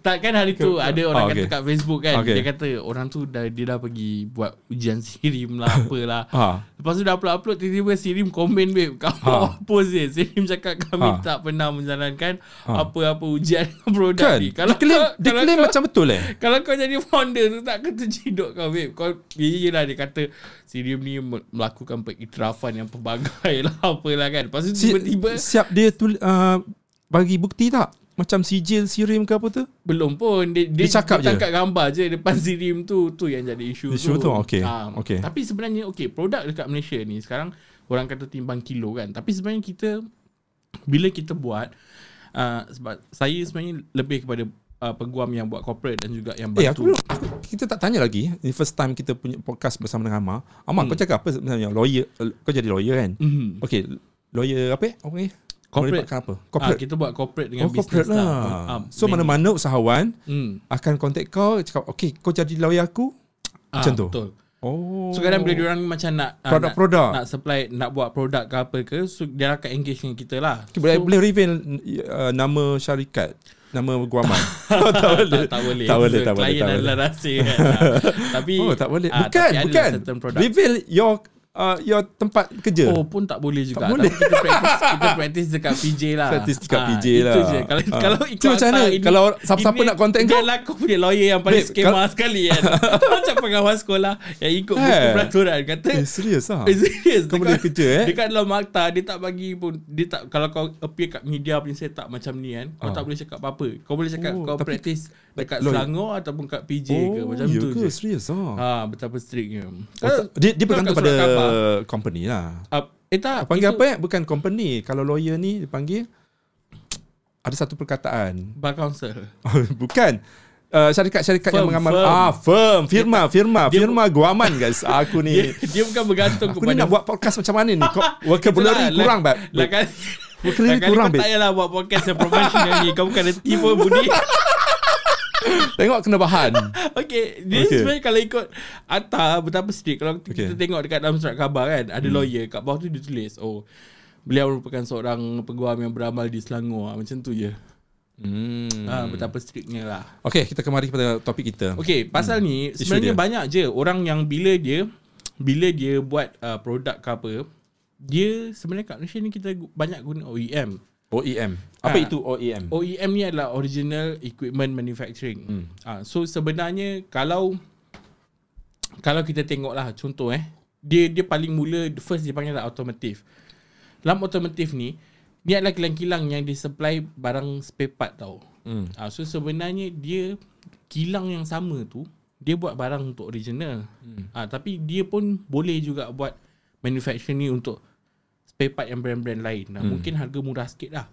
Tak kan hari tu ada orang Ah, kata okay. kat Facebook kan. Okay. Dia kata orang tu dah dia dah pergi buat ujian sirim lah apalah. Ha. Lepas tu dah upload-upload Tiba-tiba Sirim komen babe Kau Ha. post je Sirim cakap kami Ha. tak pernah menjalankan Ha. Apa-apa ujian produk Kan? ni Dia claim, kau- dia kalau claim kau, macam betul eh. Kalau kau jadi founder tu Tak kata ciduk kau babe Kau Yelah dia kata Sirim ni me- Melakukan pengiktirafan Yang pelbagai lah Apalah kan Lepas tu Si, tiba-tiba siap dia tu uh, bagi bukti tak? Macam sijil sirim ke apa tu? Belum pun Dia, dia, Dia cakap dia je? tangkap gambar je Depan Sirim tu Tu yang jadi isu Isu tu, okey, Ah, okey. Tapi sebenarnya Okay produk dekat Malaysia ni Sekarang Orang kata timbang kilo kan Tapi sebenarnya kita Bila kita buat uh, Sebab Saya sebenarnya Lebih kepada uh, Peguam yang buat corporate Dan juga yang bantu Eh aku, aku kita tak tanya lagi. Ini first time kita punya podcast bersama dengan Amar. Amar Hmm. kau cakap apa sebenarnya? Lawyer kau jadi lawyer kan? Mhm. Okay, lawyer apa? Apa ni? Corporate. Melibatkan apa? Ah, Corporate. kita buat corporate dengan oh, corporate business lah. lah. Ah, so mana-mana usahawan Hmm. akan contact kau cakap, okay kau jadi lawyer aku. Ah, Macam tu? Betul. Oh. So kadang bila diorang macam nak ah, Produk-produk. nak, nak supply nak buat produk ke apa ke so dia akan engage dengan kita lah. Okay, boleh, so, boleh reveal uh, nama syarikat, nama guaman. oh, tak boleh. tak, tak boleh. Tak boleh, So, tak boleh, Klien tak boleh. adalah rahsia kan. Ah, tapi Oh, tak boleh. ah, Bukan, tapi adalah bukan. certain product. Reveal your uh, your tempat kerja. Oh pun tak boleh juga. Tak boleh. Tapi kita practice kita practice dekat PJ lah. Practice dekat Ah, PJ itu lah. je. Kalau Ah. kalau So, ikut macam mana? ini- Kalau siapa-siapa nak contact dia kau? lah kau punya lawyer yang paling Babe, skema kal- sekali kan. Macam pengawas sekolah yang ikut buku Eh. peraturan kata Eh, serius ah. Eh, serius Kau boleh kerja, eh? Dekat dalam akta Dia tak bagi pun Dia tak Kalau kau appear kat media punya setup macam ni kan Kau Ah. tak boleh cakap apa-apa Kau boleh cakap Oh, Kau practice Dekat lawyer. Selangor Ataupun kat PJ oh, ke Macam ya tu ke? je Serius ah. Ha, betapa strictnya Oh, dia dia bergantung pada company lah. uh, Eh tak Panggil itu apa eh? Bukan company. Kalau lawyer ni dipanggil ada satu perkataan. Bar council Bukan. Uh, syarikat-syarikat yang Firm, mengamal firm. ah firm firma firma dia- firma guaman guys aku dia, ni dia bukan bergantung aku kepada ni nak buat podcast macam mana ni vocabulary Itulah, kurang lah- bab Lah kan vocabulary Lah kali kurang kau tak payahlah buat podcast yang profesional ni Kau bukan reti pun Budi tengok kena bahan Okay Dia Okay. sebenarnya kalau ikut Atta Betapa strict Kalau okay. kita tengok Dekat dalam surat khabar kan Ada hmm. lawyer Kat bawah tu dia tulis Oh Beliau merupakan seorang Peguam yang beramal di Selangor Macam tu je hmm. ha, Betapa strictnya lah Okay kita kembali kepada topik kita Okay pasal ni Sebenarnya banyak je Orang yang bila dia Bila dia buat uh, Produk ke apa Dia Sebenarnya kat Malaysia ni Kita banyak guna OEM OEM apa Ah. itu OEM OEM ni adalah Original Equipment Manufacturing Hmm. Ah, So sebenarnya Kalau Kalau kita tengok lah Contoh eh Dia dia paling mula First dia panggil lah automotive Dalam automotive ni Ni adalah kilang-kilang yang disupply Barang spare part tau hmm. Ah, So sebenarnya dia Kilang yang sama tu Dia buat barang untuk original hmm. ah, Tapi dia pun boleh juga buat Manufacturing ni untuk Spare part yang brand-brand lain nah, Hmm. Mungkin harga murah sikit lah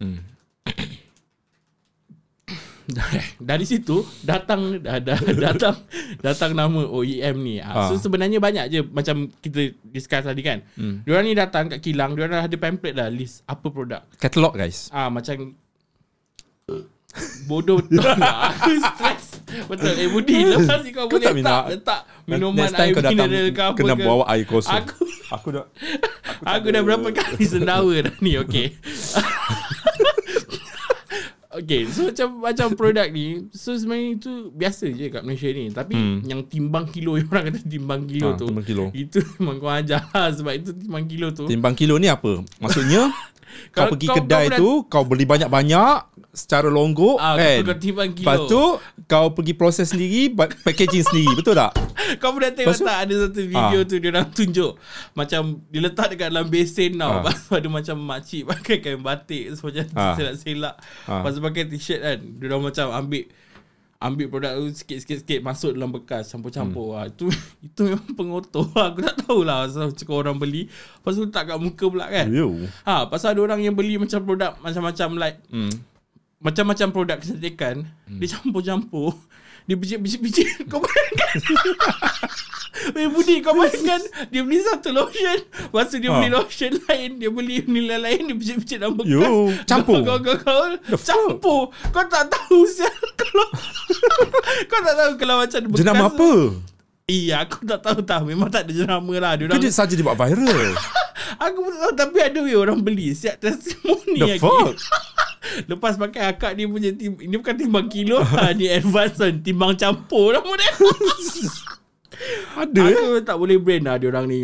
Hmm. dari situ datang datang datang nama OEM ni. Ha. Ah. So sebenarnya banyak je macam kita discuss tadi kan. Hmm. Diorang ni datang kat kilang, diorang dah ada pamphlet dah list apa produk. Katalog guys Ah macam bodoh betul lah. Aku stress. Betul. Eh Budi lepas ni kau, Kau boleh tak minat? letak minuman Next time air kau datang mineral ke apa Kena ke. bawa air kosong Aku Aku dah aku dah berapa kali sendawa dah ni okey. Okay so macam Macam produk ni So sebenarnya itu Biasa je kat Malaysia ni Tapi Hmm. yang timbang kilo Yang orang kata timbang kilo Ah, tu timbang kilo. Itu memang kau ajar lah Sebab itu timbang kilo tu Timbang kilo ni apa? Maksudnya kau Kalau pergi kau- kedai kau tu kau beli banyak-banyak secara longgok Ah, kan. kau. Lepas tu kau pergi proses sendiri, packaging sendiri, betul tak? Kau pernah tengok Lepas tu- tak Ada satu video Ah. tu Dia orang tunjuk Macam Dia letak dekat dalam besen tau Ah. Lepas tu ada macam makcik Pakai kain batik Macam Ah. selak-selak Ah. Lepas tu pakai t-shirt kan Dia orang macam ambil Ambil produk tu sikit-sikit Masuk dalam bekas Campur-campur Hmm. lah. Itu Itu memang pengotor lah. Aku tak tahulah Pasal cakap orang beli Lepas tu letak kat muka pula kan Yo. Ha, pasal ada orang yang beli macam produk macam-macam like Hmm. macam-macam produk kecantikan hmm. dia campur-campur dia bicik-bicik-bicik kau bayangkan Eh Budi kau bayangkan Dia beli satu lotion Lepas tu dia Ha. beli lotion lain Dia beli nilai lain Dia bicik-bicik dalam bekas Yo, campur. Kau kau kau fuck? Campur Kau tak tahu sial Kau tak tahu kalau macam bekas Jenama apa? Iya aku tak tahu tahu Memang tak ada jenama lah Dia Kau orang dia dibuat viral. Aku pun tak tahu Tapi ada weh orang beli Siap testimoni The fuck? Lepas pakai akak dia punya tim, Ini bukan timbang kilo lah Ni advance kan Timbang campur nama dia Ada eh? Aku tak boleh brand lah dia orang ni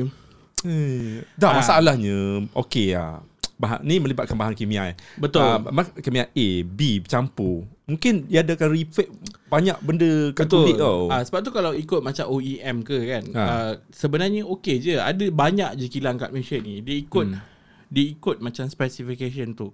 Eh, Dah Ah. masalahnya okey lah. Bahan ni melibatkan bahan kimia eh. Betul. Bahan kimia A, B bercampur. Mungkin dia ada akan reflect banyak benda kat Betul kulit tau. Ah, Sebab tu kalau ikut macam OEM ke kan Ha. ah, Sebenarnya okey je Ada banyak je kilang kat Malaysia ni Dia ikut Hmm. Dia ikut macam specification tu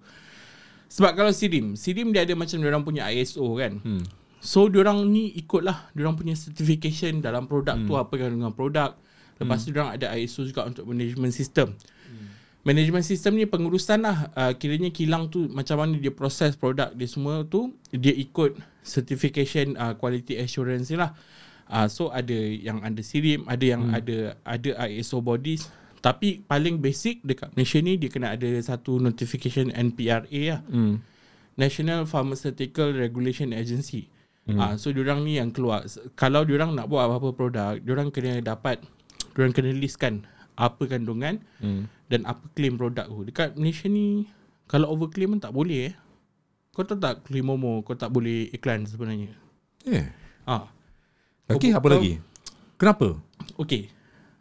Sebab kalau Sidim Sidim dia ada macam Diorang punya ISO kan Hmm. So diorang ni ikutlah Diorang punya certification Dalam produk tu Hmm. Apa yang dengan produk Lepas tu diorang ada ISO juga Untuk management system Management system ni pengurusan lah uh, Kiranya kilang tu Macam mana dia proses produk dia semua tu Dia ikut certification uh, quality assurance ni lah uh, So ada yang ada SIRIM Ada yang hmm. ada ada ISO bodies Tapi paling basic dekat Malaysia ni Dia kena ada satu notification NPRA lah Hmm. National Pharmaceutical Regulation Agency. Hmm. Ah, so diorang ni yang keluar. Kalau diorang nak buat apa-apa produk, diorang kena dapat, diorang kena listkan apa kandungan Hmm. Dan apa claim produk tu. Dekat Malaysia ni, kalau overclaim pun tak boleh eh. Kau tahu tak claim Momo, kau tak boleh iklan sebenarnya. Eh. Ah, Lagi Kau- apa kau- lagi? Kenapa? Okay.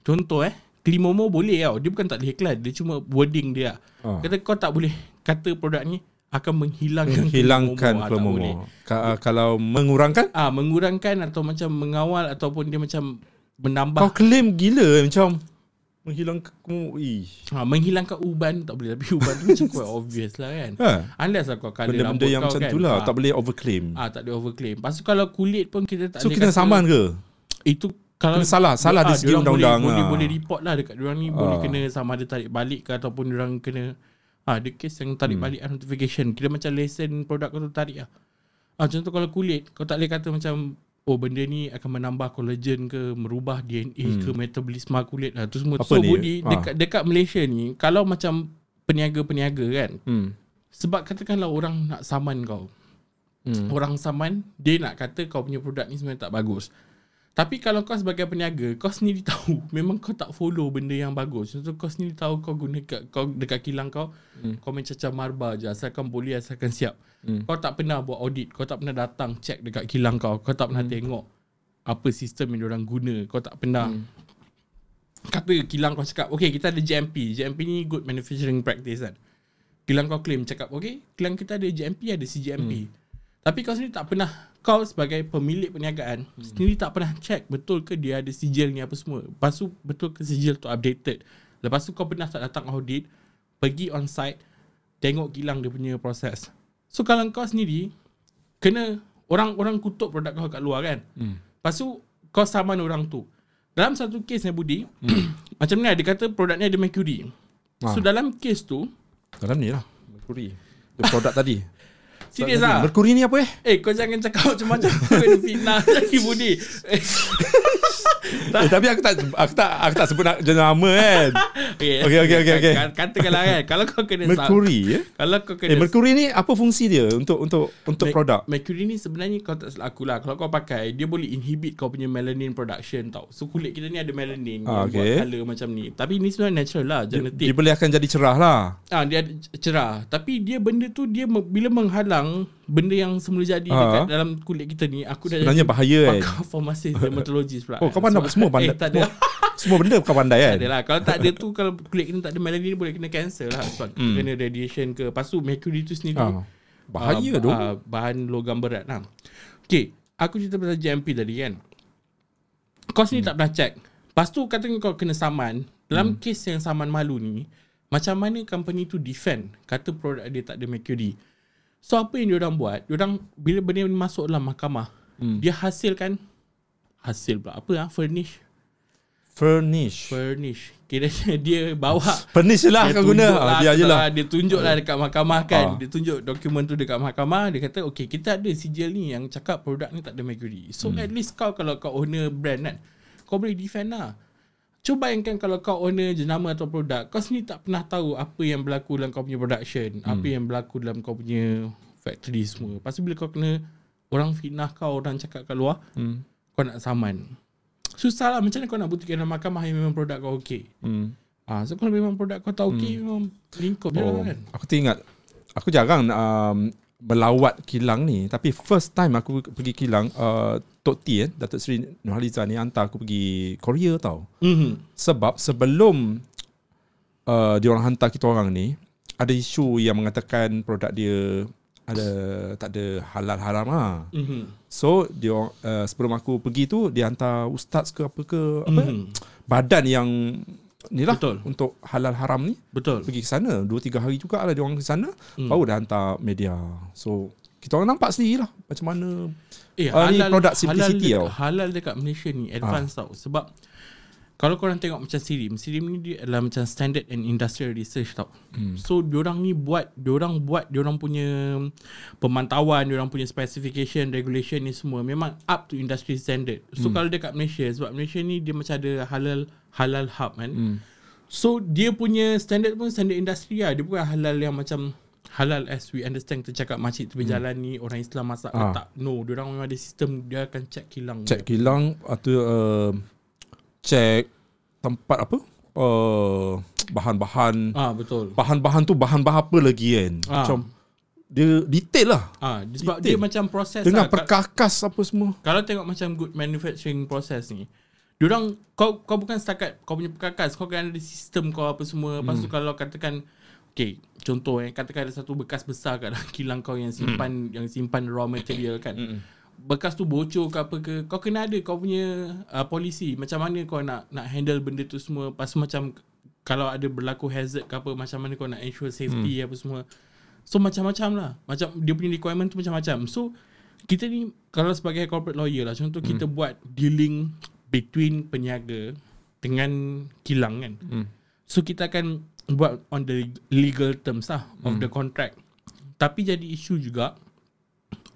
Contoh eh, claim Momo boleh tau. Dia bukan tak boleh iklan, dia cuma wording dia. Ah. Kata kau tak boleh kata produk ni akan menghilangkan Hilangkan Ah, tak kelomomo. boleh. Ka- kalau mengurangkan Ah mengurangkan atau macam mengawal ataupun dia macam kau menambah claim gila macam menghilangkan ih. ha, menghilangkan uban tak boleh tapi uban tu macam quite obvious lah kan. Ha. Unless lah kau colour Benda-benda rambut yang kau macam kan. tu lah Ah, tak boleh overclaim. Ah tak ada overclaim. Lepas tu kalau kulit pun kita tak So boleh kena kata- saman ke? Itu kalau Kena salah- salah dari segi undang-undang boleh, boleh, lah. boleh report lah dekat diorang ni boleh Ah. kena sama ada tarik balik ke ataupun diorang kena ah ada case yang tarik hmm. balik notification. Kira macam lesen produk kau tu tarik lah. Ah contoh kalau kulit kau tak boleh kata macam oh benda ni akan menambah collagen ke merubah DNA hmm. ke metabolisme kulit lah tu semua. Apa so ni? Budi Ah. dekat dekat Malaysia ni kalau macam peniaga-peniaga kan Hmm. sebab katakanlah orang nak saman kau. Hmm. Orang saman Dia nak kata kau punya produk ni sebenarnya tak bagus Tapi kalau kau sebagai peniaga Kau sendiri tahu Memang kau tak follow benda yang bagus Contoh kau sendiri tahu Kau guna kat, kau dekat kilang kau hmm. Kau main cacah marba je Asalkan boleh Asalkan siap Hmm. Kau tak pernah buat audit Kau tak pernah datang Check dekat kilang kau Kau tak pernah hmm. tengok Apa sistem yang orang guna Kau tak pernah hmm. Kata kilang kau cakap Okay kita ada GMP GMP ni good manufacturing practice kan Kilang kau claim cakap Okay kilang kita ada GMP Ada CGMP hmm. Tapi kau sendiri tak pernah Kau sebagai pemilik perniagaan hmm. Sendiri tak pernah check Betul ke dia ada sijil ni apa semua Lepas tu betul ke sijil tu updated Lepas tu kau pernah tak datang audit Pergi on site Tengok kilang dia punya proses So kalau kau sendiri Kena Orang-orang kutuk produk kau kat luar kan hmm. Lepas tu Kau saman orang tu Dalam satu kes ni Budi hmm. Macam ni lah Dia kata produk ni ada mercury Ah. So dalam kes tu Dalam ni lah. Merkuri. The produk tadi. Serius lah. Merkuri ni apa eh? Eh kau jangan cakap macam-macam. Kau kena fitnah. Lagi Budi eh, eh tapi aku tak aku tak aku tak sebut jenama kan. okay, Okey, okey, okey, okey. Katakanlah kan Kalau kau kena Merkuri eh? Kalau kau kena Eh Merkuri ni apa fungsi dia untuk untuk untuk Mer- produk? Mercury ni sebenarnya kau tak salah aku lah Kalau kau pakai Dia boleh inhibit kau punya melanin production tau So kulit kita ni ada melanin Ah, Yang buat okay. colour macam ni Tapi ni sebenarnya natural lah Dia, Genetik dia boleh akan jadi cerah lah. Ah dia cerah. Tapi dia benda tu dia bila menghalang benda yang semula jadi Ah. dekat dalam kulit kita ni aku dah Sebenarnya jadi bahaya kan? pakar dermatologist pula. Oh kau pandai Sebab- semua pandai. Eh, tak ada. semua, semua benda kau pandai kan? Tak Kalau tak ada tu Kalau kulit kita tak ada melanin Boleh kena cancer lah. Sebab Hmm. kena radiation ke. Lepas tu mercury tu sendiri. Ah, Bahaya ah, tu. ah, Bahan logam berat lah. Okay Aku cerita pasal JMP tadi kan? Kau sendiri tak pernah check. Lepas tu kata kau kena saman. Dalam Hmm. kes yang saman malu ni Macam mana company tu defend Kata produk dia tak ada mercury So apa yang diorang buat? Diorang Bila benda ni masuk dalam mahkamah Hmm. Dia hasilkan Hasil pula. Apa lah Furnish? Furnish. Furnish. Kira dia bawa. Furnish lah dia kau guna. ah, lah, Dia je lah. Dia tunjuk lah dekat mahkamah kan. Ah. Dia tunjuk dokumen tu dekat mahkamah. Dia kata okay kita ada sijil ni Yang cakap produk ni tak ada mercury So Hmm. at least kau kalau kau owner brand kan Kau boleh defend lah Cuba bayangkan kalau kau owner jenama atau produk Kau sendiri tak pernah tahu Apa yang berlaku dalam kau punya production Hmm. Apa yang berlaku dalam kau punya Factory semua Lepas tu bila kau kena Orang fitnah kau Orang cakap kat luar hmm. Kau nak saman Susah lah Macam mana kau nak buktikan dalam mahkamah Yang memang produk kau okay Hmm. Ah, so kalau memang produk kau tak okey memang lingkup je Oh, lah kan. aku teringat Aku jarang um, Melawat kilang ni Tapi first time aku pergi kilang uh, Tok T eh Datuk Seri Nurhaliza ni Hantar aku pergi Korea tau Mhm. Sebab sebelum uh, Dia orang hantar kita orang ni Ada isu yang mengatakan Produk dia ada tak ada halal haram lah. Mhm. So dia uh, sebelum aku pergi tu dia hantar ustaz ke apa ke apa Mhm. badan yang ni lah Betul. untuk halal haram ni Betul. pergi ke sana 2 3 hari juga lah dia orang ke sana Hmm. baru dah hantar media. So kita orang nampak sendiri lah macam mana Eh, Ah, ni produk simplicity halal tau. halal dekat Malaysia ni advance tau. Sebab kalau korang tengok macam Sirim, Sirim ni dia adalah macam standard and industrial research tau. Hmm. So diorang ni buat, diorang buat diorang punya pemantauan, diorang punya specification, regulation ni semua memang up to industry standard. So hmm. kalau dekat Malaysia sebab Malaysia ni dia macam ada halal halal hub kan. Hmm. So dia punya standard pun standard industri lah. Dia bukan halal yang macam halal as we understand kita cakap masjid tepi hmm. jalan ni orang Islam masak ah. tak. No, dia orang memang ada sistem dia akan check kilang. cek dia. kilang atau uh, cek tempat apa uh, bahan-bahan Ah betul. bahan-bahan tu bahan-bahan apa lagi kan Ah. macam dia detail lah Ah dia- sebab Detail. dia macam proses dengan lah. Ka- perkakas apa semua Kalau tengok macam good manufacturing process ni Diorang kau kau bukan setakat kau punya perkakas kau kan ada sistem kau apa semua lepas tu kalau katakan Okay Contoh eh Katakan ada satu bekas besar kat dalam kilang kau Yang simpan Yang simpan raw material kan. Bekas tu bocor ke apa ke Kau kena ada kau punya uh, Polisi Macam mana kau nak Nak handle benda tu semua. Tu macam Kalau ada berlaku hazard ke apa Macam mana kau nak ensure safety apa semua. So macam-macam lah. Macam dia punya requirement tu macam-macam. So Kita ni Kalau sebagai corporate lawyer lah Contoh kita buat Dealing Between peniaga Dengan kilang kan. So kita akan buat on the legal terms lah of the contract. Tapi jadi isu juga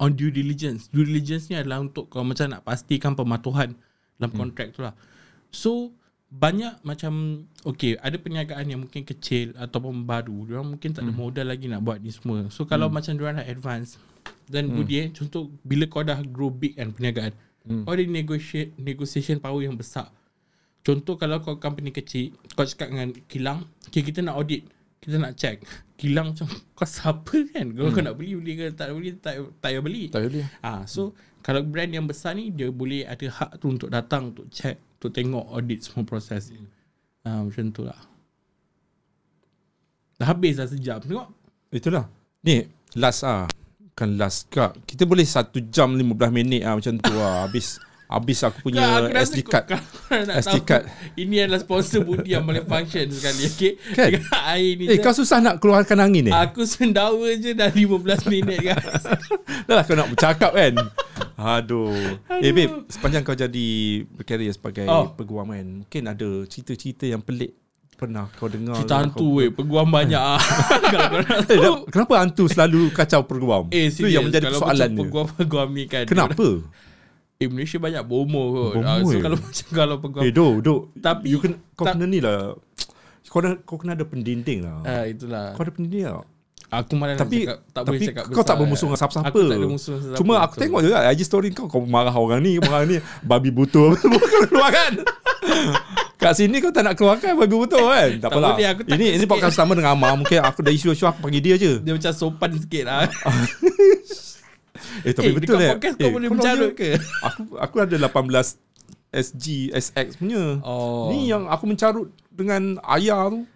on due diligence. Due diligence ni adalah untuk kau macam nak pastikan pematuhan dalam kontrak tu lah. So banyak macam okay ada perniagaan yang mungkin kecil ataupun baru dia mungkin tak ada modal lagi nak buat ni semua. So kalau macam dia dah advance dan hmm. Budi eh, contoh bila kau dah grow big kan perniagaan kau ada negotiate negotiation power yang besar. Contoh kalau kau company kecil Kau cakap dengan kilang okay, Kita nak audit Kita nak check. Kilang macam Kau siapa kan? Kalau kau nak beli Beli ke tak beli Tak, tak payah beli. Tak boleh Ah, So Kalau brand yang besar ni Dia boleh ada hak tu Untuk datang Untuk check Untuk tengok audit semua proses. Ni ah, Macam tu lah. Dah habis dah sejam Tengok. Itulah. Ni last ah kan last kak. Kita boleh 1 jam 15 minit ah macam tu ah habis habis aku punya Kau- aku SD card kau- SD tahu, card. Ini adalah sponsor Budi Yang paling function sekali Okay Kan? Dengan air ni eh je. kau susah nak keluarkan angin ni Aku sendawa je dah 15 minit guys. dah lah kau nak bercakap kan aduh eh babe sepanjang kau jadi berkarya sebagai Oh. peguam kan mungkin ada cerita-cerita yang pelik pernah kau dengar Cerita hantu weh, peguam banyak ah. Eh, kenapa hantu selalu kacau peguam? Eh, Itu yang menjadi kalau persoalan dia. peguam-peguam ni kan. Kenapa? Eh, Malaysia banyak bomo kot. Bomo, Ah, so eh. kalau macam kalau peguam. Eh, do, do. Tapi- you kena, kau tak- kena ni lah. Kau kena, kau kena ada pendinding lah. Ah, itulah. Kau ada pendinding lah. Aku malah nak Tapi cakap, tak tapi boleh cakap kau tak besar. bermusuh dengan siapa-siapa. Aku tak ada musuh siapa. Cuma aku Betul. tengok juga IG story kau kau marah orang ni, orang ni babi butuh semua kau keluarkan. Kat sini kau tak nak keluarkan babi butuh kan? Tak, Tak apalah. boleh, aku ini ini podcast sama dengan Amar. Mungkin aku dah isu-isu aku panggil dia je. Dia macam sopan sikit lah. Eh tapi Eh, betul dekat eh. podcast kau boleh mencarut ke? Aku aku ada 18 SG SX punya. Oh. Ni yang aku mencarut dengan ayah tu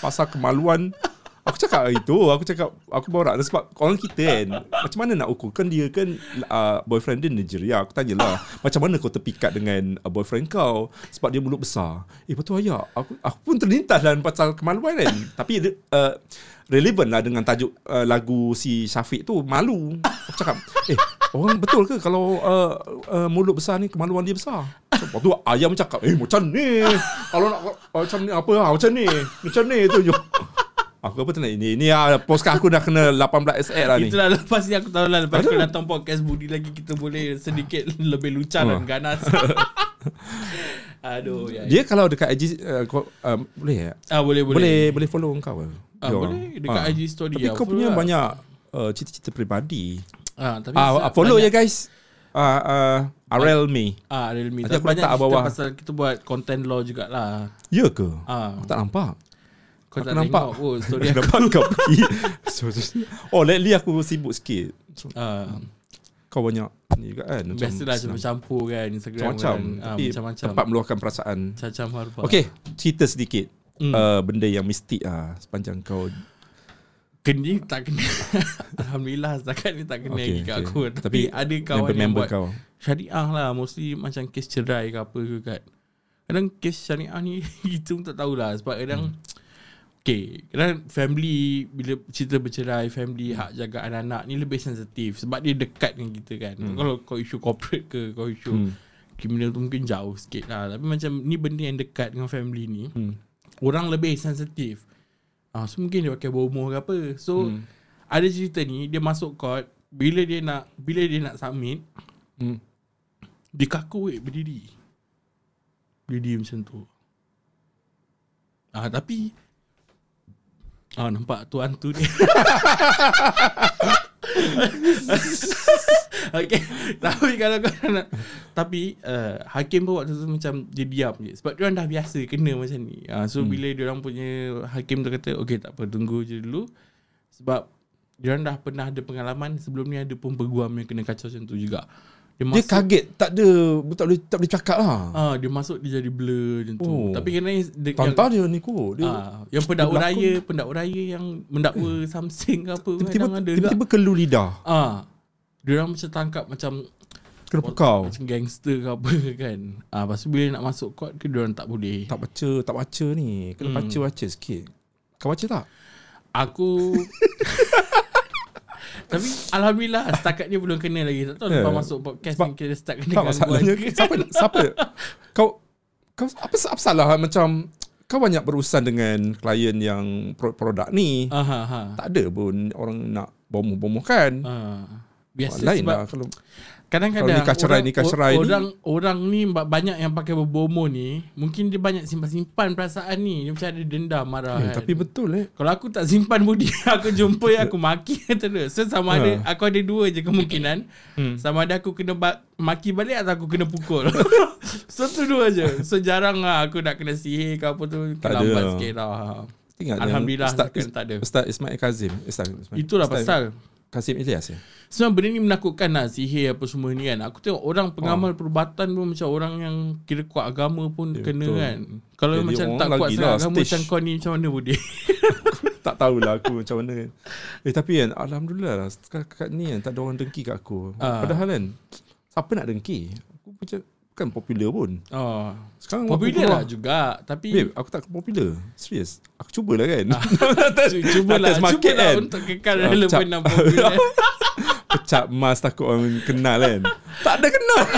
pasal kemaluan. Aku cakap itu, aku cakap aku borak lah sebab orang kita kan macam mana nak ukur kan dia kan uh, boyfriend dia Nigeria. Aku tanyalah macam mana kau terpikat dengan uh, boyfriend kau sebab dia mulut besar. Eh betul ayah. Aku aku pun terlintas dalam pasal kemaluan kan. Tapi uh, relevan lah dengan tajuk uh, lagu si Syafiq tu malu. Aku cakap, eh orang betul ke kalau uh, uh, mulut besar ni kemaluan dia besar? Lepas tu ayam cakap, eh macam ni. Kalau nak uh, macam ni apa lah, macam ni. Macam ni tu. Aku apa tu nak ini? Ni ah postcard aku dah kena 18 SR lah ni. Itulah lepas ni aku tahu lah Lepas aku datang podcast Budi lagi Kita boleh sedikit lebih lucah dan Ha. ganas Aduh ya, Dia kalau dekat IG uh, kau, uh, boleh tak? ah, boleh, boleh Boleh boleh follow kau? Ah, boleh. Dekat IG story Tapi lah, kau punya lah. banyak uh, cerita-cerita peribadi. ah, tapi Ah, follow banyak- ya guys. Ah uh, Arel Me. Ah, Realme Nanti Tapi aku banyak letak bawah. pasal kita buat content law jugalah Ya ke? ah, Aku tak nampak. Kau aku tak nampak. tengok oh, story aku Nampak kau pergi. So, so, oh, lately aku sibuk sikit. So, ah, kau banyak ni juga kan. macam Biasalah senang. campur-campur kan Instagram Macam-macam. kan. ah, Macam-macam tempat meluahkan perasaan. Macam-macam harba Okay, cerita sedikit. Hmm. Uh, benda yang mistik ah sepanjang kau Kena tak kena Alhamdulillah setakat ni tak kena Okay, lagi kat okay. aku Tapi, Tapi ada kawan yang member-member buat kau. Syariah lah Mostly macam kes cerai ke apa ke kan Kadang kes syariah ni Kita pun tak tahulah Sebab kadang hmm. Okay Kadang family Bila cerita bercerai Family hak jaga anak-anak Ni lebih sensitif Sebab dia dekat dengan kita kan hmm. Kalau kau isu corporate ke Kau isu hmm. Criminal tu mungkin jauh sikit lah Tapi macam Ni benda yang dekat dengan family ni Hmm. Orang lebih sensitif ah, So mungkin dia pakai bomoh ke apa So Hmm. Ada cerita ni Dia masuk court Bila dia nak Bila dia nak submit Hmm. dia kaku weh berdiri Berdiri macam tu Ah tapi Ah nampak tu hantu ni. Okay Tapi kalau kau nak Tapi uh, Hakim pun waktu tu macam Dia diam je. Sebab dia orang dah biasa Kena macam ni. Uh, So hmm. bila dia orang punya Hakim tu kata Okay tak apa Tunggu je dulu. Sebab Dia orang dah pernah ada pengalaman Sebelum ni ada pun peguam Yang kena kacau macam tu juga Dia, Dia kaget tak ada tak boleh tak boleh cakap lah. Ah, dia masuk dia jadi blur macam tu. Oh. Tapi kena dia, Tantang dia ni ko. Dia ah, yang pendakwa raya, pendakwa raya yang mendakwa something ke apa tiba-tiba kadang ada tiba-tiba kelu lidah. Ah. Dia orang macam tangkap macam Kena pekau. macam gangster ke apa kan. Ah, lepas tu bila nak masuk court ke dia orang tak boleh. Tak baca, tak baca ni. Kena Hmm. baca-baca sikit. Kau baca tak? Aku Tapi Alhamdulillah Setakat ni belum kena lagi Tak tahu Ya. lepas masuk podcast Sebab- ni Kita start kena Tak masalahnya siapa siapa kau kau apa, apa salah macam kau banyak berurusan dengan klien yang pro- produk ni. Ah, ha, ha. Tak ada pun orang nak bomoh-bomohkan. Ah. Biasa Lain sebab lah kalau Kadang-kadang nikah cerai, orang, nikah cerai ni- orang, Orang ni ba- banyak yang pakai berbomo ni Mungkin dia banyak simpan-simpan perasaan ni Dia macam ada dendam marah eh, kan. tapi betul eh. Kalau aku tak simpan budi Aku jumpa Aku maki terus So sama ada Ha. Aku ada dua je kemungkinan Hmm. Sama ada aku kena ba- maki balik Atau aku kena pukul So tu dua je So jarang lah Aku nak kena sihir ke apa tu Lambat ada. sikit lah Ingat yang Alhamdulillah Ustaz, sekarang tak ada. Ustaz Ismail Kazim. Ustaz Ismail. Itulah Ustaz pasal Kazim Ilyas ya. Sebenarnya benda ni menakutkan lah Sihir apa semua ni kan Aku tengok orang pengamal perubatan pun Macam orang yang Kira kuat agama pun Ya, kena betul. kan Kalau Jadi macam tak kuat sangat lah, agama stage. Macam kau ni macam mana Budi tak tahulah aku macam mana kan. Eh tapi kan alhamdulillah lah kat, kat ni kan tak ada orang dengki kat aku. Ah. Padahal kan siapa nak dengki? Aku macam bukan popular pun. oh, Sekarang Popular lah juga Tapi Babe, aku tak popular. Serius. Aku cubalah kan. Cubalah atas market Cubalah kan. untuk kekal Ah, relevan dan popular Pecap emas takut orang kenal kan. tak ada kenal.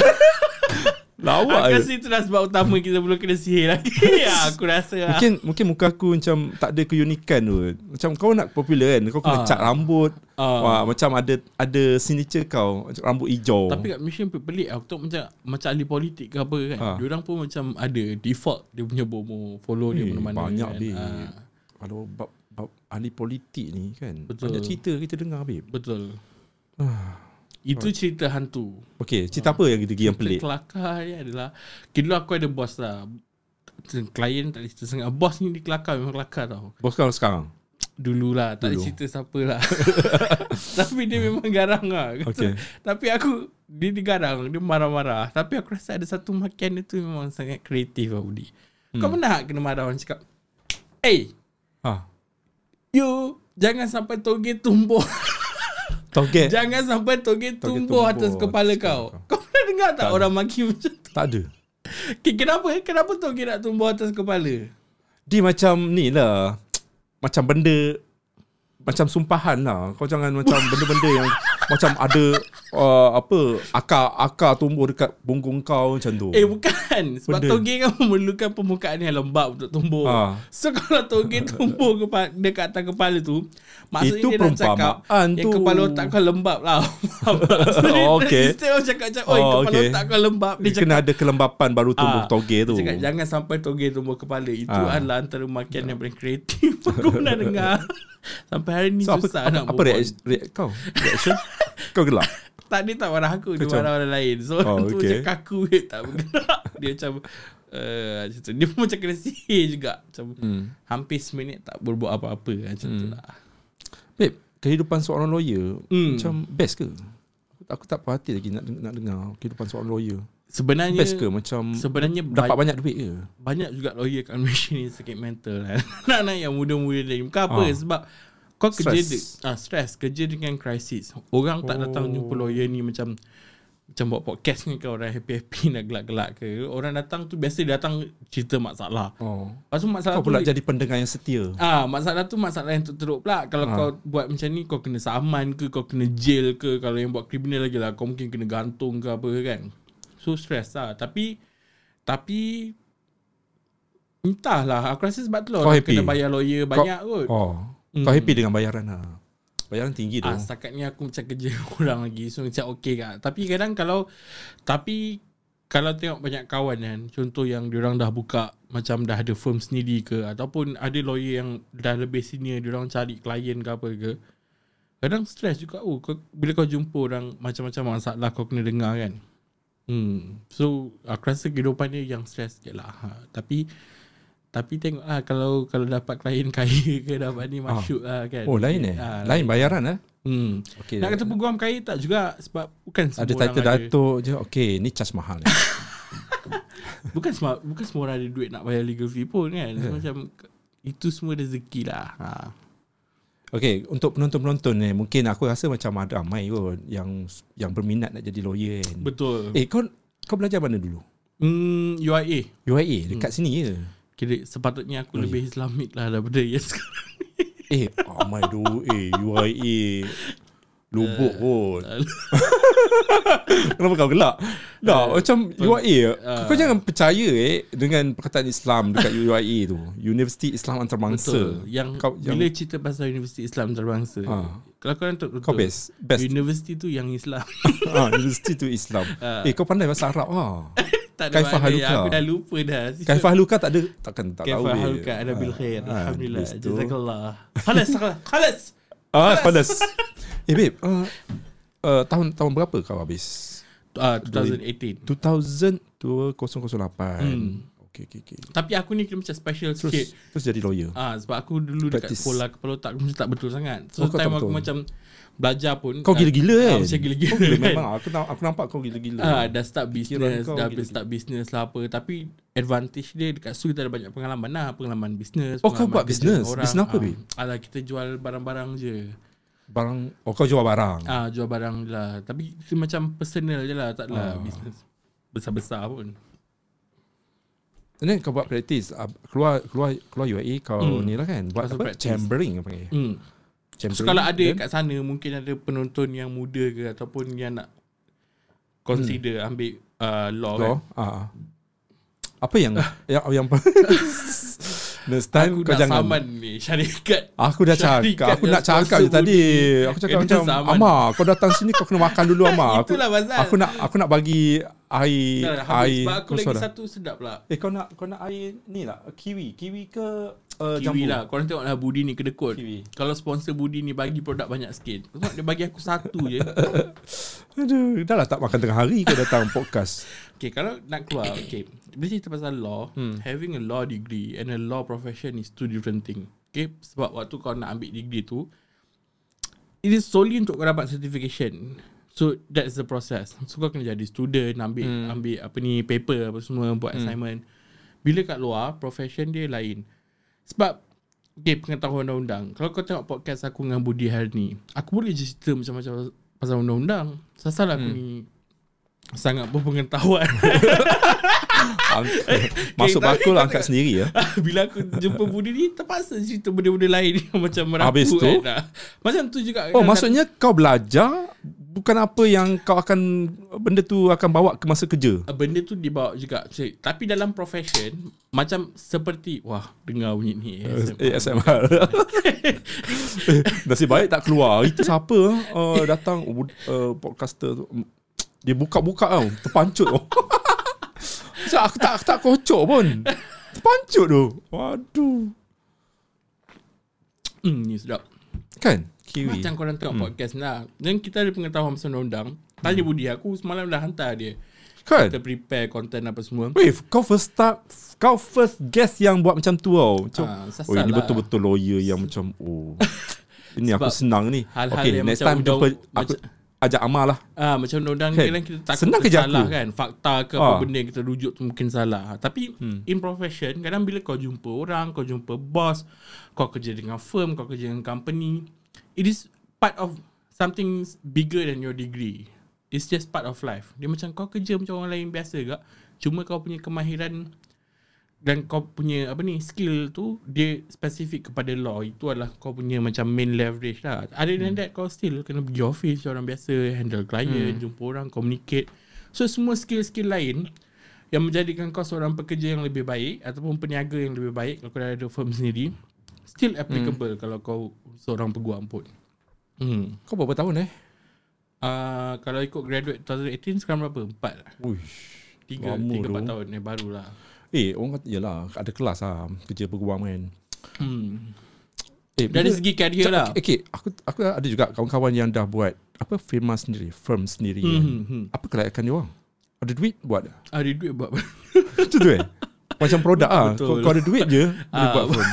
Lawak Aku rasa itulah sebab utama kita belum kena sihir lagi Ya aku rasa lah Mungkin mungkin muka aku macam tak ada keunikan tu. Macam kau nak popular kan, kau kena Ah. cat rambut. Ah. Wah, macam ada ada signature kau, macam rambut hijau. Tapi kat Malaysia pelik Aku tengok macam Macam ahli politik ke apa kan Ha. Diorang pun macam ada Default dia punya bomo Follow dia Eh, mana-mana banyak kan. babe. Ah, Kalau bab, bab ahli politik ni kan, Betul. banyak cerita kita dengar babe. Betul Itu cerita hantu Okey, cerita apa yang kita yang pelik? Kelakar ni adalah Kira dulu aku ada bos lah Klien tak ada cerita sangat Bos ni dia kelakar Memang kelakar tau Bos kau sekarang. Dululah Tak Dulu. Dulu. cerita siapa lah Tapi dia memang garang lah Okay. Tapi aku Dia digarang Dia marah-marah Tapi aku rasa ada satu makian dia tu Memang sangat kreatif lah Budi hmm. Kau pernah kena marah orang cakap Eh Ha. You Jangan sampai toge tumbuh Toget. Jangan sampai toge tumbuh tumbuh atas kepala atas kau Kau pernah dengar tak, Tak. orang maki macam tu Tak ada. okay, Kenapa Kenapa toge nak tumbuh atas kepala Dia macam ni lah. Macam benda macam sumpahan lah. Kau jangan macam benda-benda yang macam ada uh, apa akar-akar tumbuh dekat punggung kau macam tu. Eh bukan Sebab Benda. toge kan memerlukan permukaan yang lembap untuk tumbuh Ha. So kalau toge tumbuh kepa- dekat atas kepala tu Maksudnya Itu dia nak cakap Yang tu. kepala otak kau lembab lah so, dia- Oh, okay. Instead of cakap macam Oi Oh, kepala okay. otak kau lembab Dia Dia cakap kena ada kelembapan baru tumbuh Ah, toge tu. Dia cakap jangan sampai toge tumbuh kepala Itu Ah. adalah antara makian yang paling kreatif Aku pernah dengar Sampai hari ni So apa susah apa, nak apa reaction, reaction kau? Reaction? kau gelak. Tak dia tak marah aku Dia marah orang lain So Oh, tu okay. macam kaku je Tak bergerak Dia macam uh, macam tu. Dia pun macam kena sihir juga Macam Hmm. Hampir seminit tak berbuat apa-apa Macam tu lah Babe, kehidupan seorang lawyer Hmm. macam best ke? Aku, aku tak puas hati lagi nak, nak dengar kehidupan seorang lawyer. Sebenarnya Best ke macam Sebenarnya dapat ba- banyak duit ke? banyak juga lawyer kat Malaysia ni sakit mental kan. Nak-nak yang muda-muda ni. Bukan apa Ah. sebab kau kerja Stress. de, ah, stress, kerja dengan krisis. Orang tak datang Oh. jumpa lawyer ni macam macam buat podcast ni kau orang happy-happy nak gelak-gelak ke. Orang datang tu biasa datang cerita masalah. Oh. Lepas tu masalah Kau pula tu jadi pendengar yang setia. Ah, masalah tu masalah yang teruk pula. Kalau Ah. kau buat macam ni kau kena saman ke, kau kena jail ke, kalau yang buat kriminal lagi lah kau mungkin kena gantung ke apa kan. So stress lah. Tapi tapi entahlah aku rasa sebab tu lah Kau happy? kena bayar lawyer banyak kot. Oh. Hmm. Kau happy dengan bayaran lah. Bayaran tinggi tu. Ah, setakat ni aku macam kerja kurang lagi So macam okey kan Tapi kadang kalau Tapi Kalau tengok banyak kawan kan Contoh yang diorang dah buka Macam dah ada firm sendiri ke Ataupun ada lawyer yang Dah lebih senior Diorang cari klien ke apa ke Kadang stres juga oh, kau, Bila kau jumpa orang Macam-macam masalah Kau kena dengar kan hmm. So Aku rasa kehidupan dia Yang stres je lah ha. Tapi tapi tengok lah Kalau kalau dapat klien kaya ke Dapat ni masyuk lah kan Oh lain eh? Ah, lain bayaran eh? Hmm. Okay. Nak kata peguam kaya tak juga sebab bukan semua ada title datuk je. Okay, ni charge mahal ni. Bukan semua bukan semua orang ada duit nak bayar legal fee pun kan. So, macam itu semua rezeki lah. Ha. Okay, untuk penonton-penonton ni, mungkin aku rasa macam ada ramai kot yang yang berminat nak jadi lawyer kan. Betul. Eh, Eh. kau kau belajar mana dulu? Hmm, UIA. UIA dekat sini je. Kira sepatutnya aku Oh, lebih Islamik lah daripada yang sekarang. Eh, ramai tu. Eh, UIA. Lubuk kot. Kenapa kau gelak? Tak, macam UIA. Ah. Kau jangan percaya eh dengan perkataan Islam dekat UIA tu. Universiti Islam Antarabangsa. Betul. Yang kau yang, bila cerita pasal Universiti Islam Antarabangsa. Ha. Kalau kau betul. kau best. Best. Universiti tu yang Islam. ah, Universiti tu Islam. Ah. Eh, kau pandai bahasa Arab ah. tak Kaifah mana. Haluka. Aku dah lupa dah. Kaifah Luka tak ada takkan tak tahu. Kaifah. Haluka. Ada bil khair. Ah, Alhamdulillah. Jazakallah. Khalas. khalas, Khalas. Ah, panas. Eh babe, uh, uh, tahun tahun berapa kau habis? Ah, 2018. 2000 2008. Hmm. Okey okey okey. Tapi aku ni kena macam special Terus sikit. terus jadi lawyer. Ah sebab aku dulu dekat Practice. sekolah kepala otak aku macam tak betul sangat. So Oh, kau time aku betul. macam belajar pun Kau gila-gila ah, kan? Macam gila-gila Kau gila kan. memang aku aku nampak kau gila-gila. Ah, dah start business, kau dah gila-gila. start business lah apa. Tapi advantage dia dekat situ kita ada banyak pengalaman lah. Pengalaman business. Oh, kau pengalaman buat kerja business? Business apa? Ah, alah, kita jual barang-barang je. Barang oh kau jual barang. Ah, jual barang lah. Tapi itu macam personal je lah. Tak lah Ah. business besar-besar pun. And then kau buat practice uh, keluar keluar keluar UAE kau Hmm. ni lah kan buat apa practice. chambering apa panggil? Hmm. Chambering. So kalau ada then- kat sana mungkin ada penonton yang muda ke ataupun yang nak consider hmm. ambil uh, law, Law? kan. Ah. Apa yang yang yang Next time Aku kau nak jangan saman ni syarikat. Aku dah Syarikat cakap Aku nak cakap je tadi. Aku cakap macam saman. Amar kau datang sini Kau kena makan dulu Amar aku, Itulah pasal. Aku nak aku nak bagi Air Dah, dah habis. Air Sebab aku kau lagi suara. satu sedap lah. Eh kau nak kau nak air Ni lah Kiwi Kiwi ke uh, Kiwi lah Korang tengok lah Budi ni kedekut Kiwi. Kalau sponsor Budi ni Bagi produk banyak sikit Kau tengok dia bagi aku satu je Aduh, dah lah tak makan tengah hari kau datang podcast. Okay kalau nak keluar Okay Bila cerita pasal law hmm. Having a law degree And a law profession Is two different thing Okay Sebab waktu kau nak ambil degree tu It is solely untuk kau dapat certification So that's the process So kau kena jadi student Ambil hmm. ambil apa ni Paper apa semua Buat hmm. assignment Bila kat luar Profession dia lain Sebab Okay pengetahuan undang-undang Kalau kau tengok podcast aku Dengan Budi hari ni Aku boleh je cerita macam-macam Pasal undang-undang Sasal aku hmm. ni Sangat berpengetahuan Ang- Masuk tapi- bakul angkat sendiri ya. Bila aku jumpa Budi ni Terpaksa cerita benda-benda lain yang Macam merapu Habis tu? kan, dah. Macam tu juga Oh, maksudnya kau belajar bukan apa yang kau akan benda tu akan bawa ke masa kerja. Benda tu dibawa juga Tapi dalam profession Macam seperti Wah dengar bunyi ni Eh, ASMR. Eh, Nasib baik tak keluar. Itu siapa uh, datang uh, podcaster tu. Dia buka-buka tau. Terpancut tau. Macam aku tak aku tak kocok pun. Terpancut tu. Waduh. hmm, Ni sedap Kan? Kiwi. Macam korang tengok podcast lah Dan kita ada pengetahuan pasal undang Tanya Budi Aku semalam dah hantar dia Kan? Kita prepare content apa semua Weh, kau first start kau first guest yang buat macam tu tau. Macam, Ah, sasal oh ini lah. betul-betul lawyer yang macam oh. ini aku senang ni. hal-hal Okay, yang next macam time jumpa aku macam- ajak Amal lah. Ah macam undang-undang Kan? kan? kita takut Senang kerja salah aku. kan fakta ke Ah. apa benda yang kita rujuk tu mungkin salah tapi hmm. in profession kadang bila kau jumpa orang kau jumpa boss kau kerja dengan firm kau kerja dengan company it is part of something bigger than your degree it's just part of life dia macam kau kerja macam orang lain biasa gak cuma kau punya kemahiran dan kau punya apa ni skill tu dia spesifik kepada law itu adalah kau punya macam main leverage lah other than that kau still kena pergi office orang biasa handle client jumpa orang communicate so semua skill-skill lain yang menjadikan kau seorang pekerja yang lebih baik ataupun peniaga yang lebih baik kalau kau dah ada firm sendiri still applicable kalau kau seorang peguam pun hmm. Kau berapa tahun eh? Uh, kalau ikut graduate 2018 sekarang berapa? Empat lah. Uish. Tiga, Lama tiga tu. empat tahun ni baru lah. Eh, orang kata yelah ada kelas lah kerja peguam kan. Hmm. Eh, Dari bila- segi career Cak- lah. Okay, aku aku ada juga kawan-kawan yang dah buat apa firma sendiri, firm sendiri. Hmm, kan. hmm. Apa kelayakan dia orang? Ada duit buat. Ada duit buat? Macam tu eh? Macam produk ah. Betul. Kau, kau ada duit je boleh Ah, buat firm.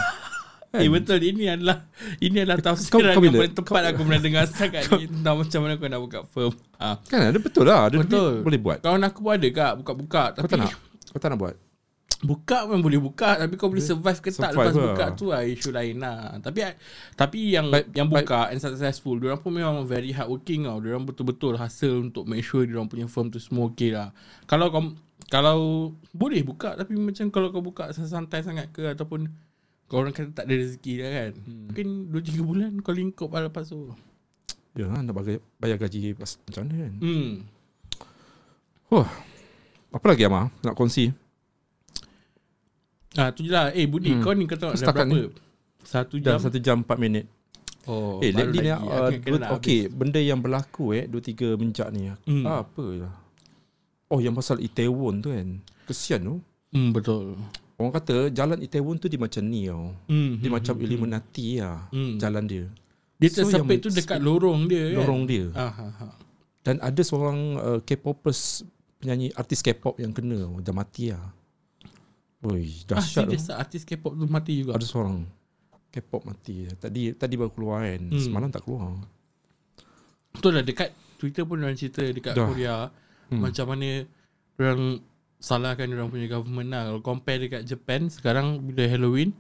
Eh betul ini adalah ini adalah tafsiran kau yang paling tepat aku pernah dengar sangat ni tentang macam mana kau nak buka firm. Ah. Kan ada betul lah. Ada Betul. duit boleh buat. Kawan aku pun ada kak buka-buka Kau tapi tak nak? Kau tak nak buat? Buka pun boleh buka tapi kau boleh survive ke tak Survive lepas lah. buka tu lah isu lain lah. Tapi tapi yang Baik- yang buka and successful dia orang pun memang very hard working tau. Dia orang betul-betul hasil untuk make sure dia orang punya firm tu semua okay lah. Kalau kau kalau boleh buka tapi macam kalau kau buka santai sangat ke ataupun kau orang kata tak ada rezeki dah kan. Hmm. Mungkin 2 3 bulan kau lingkup lah lepas tu. Ya, nak bayar, bayar gaji pas, macam mana kan? Hmm. Wah. Apa lagi Amar nak kongsi? Ah tu je lah. Eh Budi Hmm. kau ni kau tengok dah berapa? Satu Dah jam. satu jam empat minit. Oh, eh, lately ni, uh, kena dua, okay, benda yang berlaku eh, dua tiga menjak ni. Hmm. Ah, apa lah. Oh, yang pasal Itaewon tu kan. Kesian tu. Hmm, betul. Orang kata jalan Itaewon tu dia macam ni tau. Hmm, Dia hmm, macam hmm, Illuminati lah. Hmm. Jalan dia. Dia So, tersepit tu dekat lorong dia kan? Lorong dia. Ah, ha, ha. Dan ada seorang uh, K-popers penyanyi artis K-pop yang kena dah mati lah. Oi, Ah, dahsyat serius tu. artis K-pop tu mati juga? Ada seorang K-pop mati. Tadi tadi baru keluar kan. Hmm. Semalam tak keluar. Betul lah dekat Twitter pun orang cerita dekat Dah. Korea Hmm. macam mana orang salahkan orang punya government lah. Kalau compare dekat Japan sekarang bila Halloween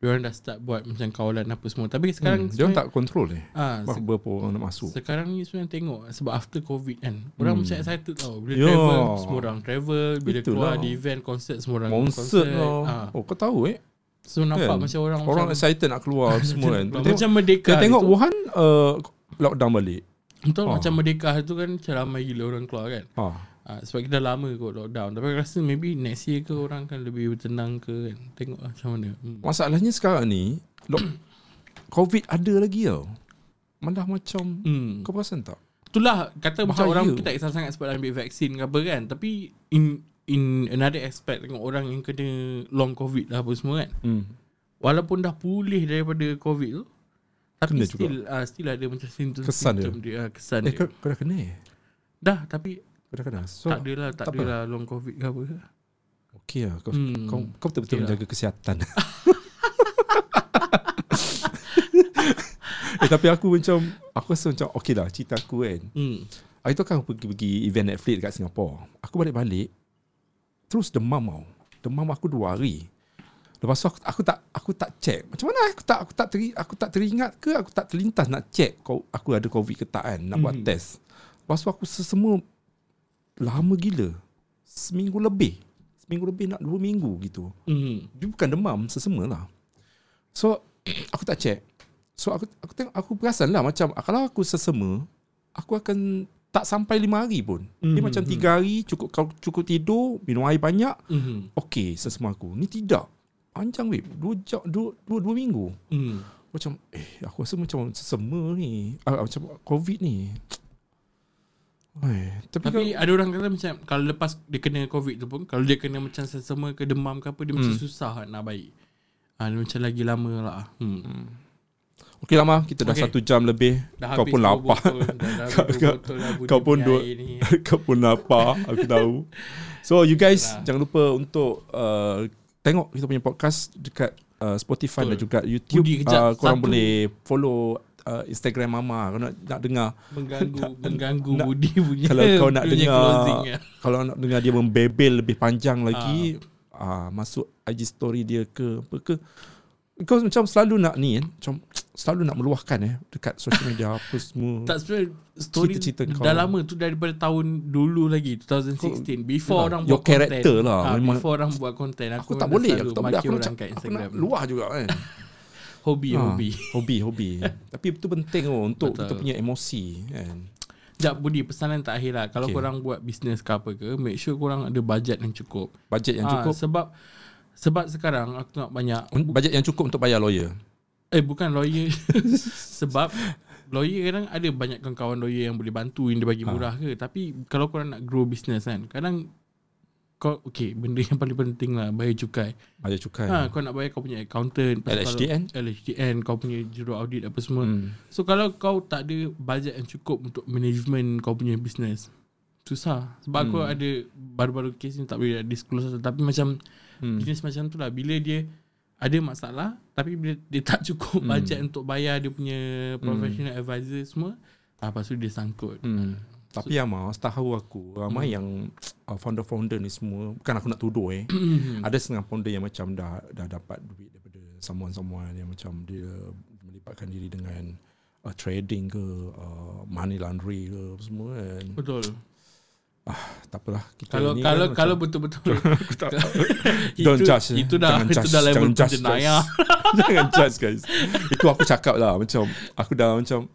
orang dah start buat macam kawalan apa semua. Tapi sekarang hmm. Dia orang tak kontrol eh. ah, se- Berapa orang nak masuk. sekarang ni sebenarnya tengok sebab after covid kan orang Hmm. macam excited tau bila Ya. travel semua orang travel bila Itulah. keluar di event konsert semua orang Concert lah. ah. Oh kau tahu eh. so nampak Kan? macam orang Orang macam, excited nak keluar semua kan. Tengok, macam merdeka kita tengok tu, Wuhan uh, lockdown balik. betul Ah. macam merdeka tu kan macam ramai gila orang keluar kan Ha. Ah, sebab kita dah lama kot lockdown Tapi aku rasa maybe next year ke orang kan lebih bertenang ke kan Tengok lah macam mana hmm. Masalahnya sekarang ni lock, COVID ada lagi tau. Malah macam hmm. kau perasan tak? Itulah kata macam Bahaya. orang kita kisah sangat sebab dah ambil vaksin ke apa kan Tapi in in another aspect tengok orang yang kena long covid lah apa semua kan Hmm. walaupun dah pulih daripada COVID tu tapi Kena still uh, still ada macam simptom Kesan dia? dia uh, kesan Eh dia. kau, kau dah kena eh? Dah tapi Kena So tak adalah tak, tak adalah long COVID ke apa. Okay lah Kau, Hmm. kau, kau betul-betul Okay lah. menjaga kesihatan Eh tapi aku macam Aku rasa macam Okay lah cerita aku kan Hmm. Hari tu kan aku pergi-pergi event Netflix dekat Singapura Aku balik-balik Terus demam tau Demam aku dua hari Lepas tu aku, aku tak aku tak check. Macam mana aku tak aku tak teri, aku tak teringat ke aku tak terlintas nak check kau aku ada covid ke tak kan nak buat Mhm. test. Lepas tu aku sesemua lama gila. Seminggu lebih. Seminggu lebih nak dua minggu gitu. Hmm. Dia bukan demam sesama lah. So aku tak check. So aku aku tengok aku perasan lah macam kalau aku sesama aku akan tak sampai lima hari pun. Dia Mhm, macam mhm. tiga hari cukup kau cukup tidur, minum air banyak, Hmm. okey sesama aku. Ni tidak. Panjang weh. Dua, jam, dua, dua, dua minggu. Hmm. Macam eh aku rasa macam sesama ni. Ah, macam covid ni. Ay, tapi, Tapi kau, ada orang kata macam kalau lepas dia kena COVID tu pun kalau dia kena macam sesama ke demam ke apa dia macam Hmm. susah nak baik. Ha, dia macam lagi lama lah. Hmm. okey lama kita dah Okey. satu jam lebih. Dah kau pun dua lapar. botol, dah, dah habis Kau- dua pun ni. kau pun lapar Aku tahu So you guys Lah. Jangan lupa untuk uh, Tengok kita punya podcast Dekat uh, Spotify Betul. dan juga YouTube Budi, kejap. uh, Korang Satu- boleh Follow uh, Instagram Mama. Kalau nak, nak dengar. Mengganggu mengganggu nak- Budi punya kalau kau nak dengar- ya. Kalau nak dengar dia membebel Lebih panjang lagi uh, Masuk IG story dia ke Apa ke. Kau macam selalu nak ni kan Macam Selalu nak meluahkan eh Dekat social media Apa semua. Tak sebenarnya story Cerita-cerita kau. dah lama tu daripada tahun dulu lagi 2016 before orang your buat character content. lah, Ah, memang- before orang buat content Aku, memang tak boleh Aku tak boleh. Aku kat aku nak luah juga kan Hobi Ah, hobi. Hobi Hobi Tapi itu penting oh, Untuk Betul. kita punya emosi kan Sekejap Budi pesanan terakhir lah Kalau Okay. korang buat bisnes ke apa ke Make sure korang ada budget yang cukup Bajet yang Ah, cukup Sebab Sebab sekarang aku tengok banyak Bajet yang cukup untuk bayar lawyer Eh bukan lawyer Sebab Lawyer kadang ada banyak kawan lawyer yang boleh bantu Yang dia bagi Ha. murah ke Tapi kalau korang nak grow business kan Kadang kau okay benda yang paling penting lah bayar cukai. Bayar cukai Ha, kau nak bayar kau punya accountant, LHDN? kalau, LHDN, kau punya juru audit apa semua. hmm. So kalau kau tak ada budget yang cukup untuk management kau punya business, susah. Sebab aku Hmm. ada baru-baru kes ni tak boleh disclose tapi macam Hmm. business macam tu lah bila dia ada masalah tapi bila dia tak cukup Hmm. budget untuk bayar dia punya professional advisor semua, ah, lepas tu dia sangkut. Hmm. Tapi yang mau setahu aku ramai yang uh, founder-founder ni semua bukan aku nak tuduh eh. ada setengah founder yang macam dah dah dapat duit daripada someone-someone yang macam dia melibatkan diri dengan uh, trading ke uh, money laundry ke semua kan. Betul. Tak apalah kita Kalau ni kalau kan kalau betul-betul tak, itu, Don't judge, eh. itu dah Jangan itu judge, dah level jangan judge, penjenayah. jangan judge guys. Itu aku cakap lah macam aku dah macam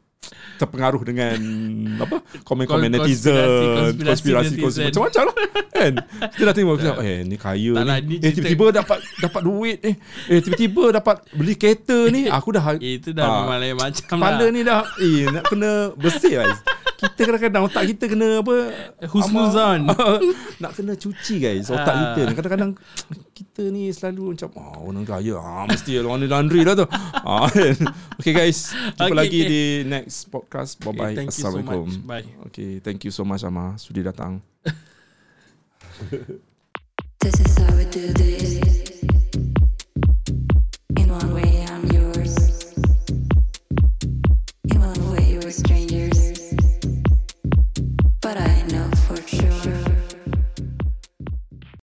terpengaruh dengan apa komen-komen Kon- netizen konspirasi- konspirasi konspirasi konspirasi macam-macam lah kan? Kita dah tengok kita eh ni kaya Tak ni, lah, ni eh tiba-tiba dapat dapat duit eh. Eh tiba-tiba dapat beli kereta ni. Aku dah Itu dah Ah, memang lain macam kepala lah. ni dah eh nak kena bersih guys kita kadang-kadang otak kita kena apa husnuzan. nak kena cuci guys otak ah. kita. Kadang-kadang kita ni selalu macam ah oh, orang kaya ah mesti orang ni laundry lah tu. Ah okay guys. Jumpa okay, lagi okay. di next podcast. Bye bye okay, assalamualaikum so much. bye. Okay, thank you so much Amar. Sudi datang. This is how we do this. In one way i'm yours. In one way you're a stranger.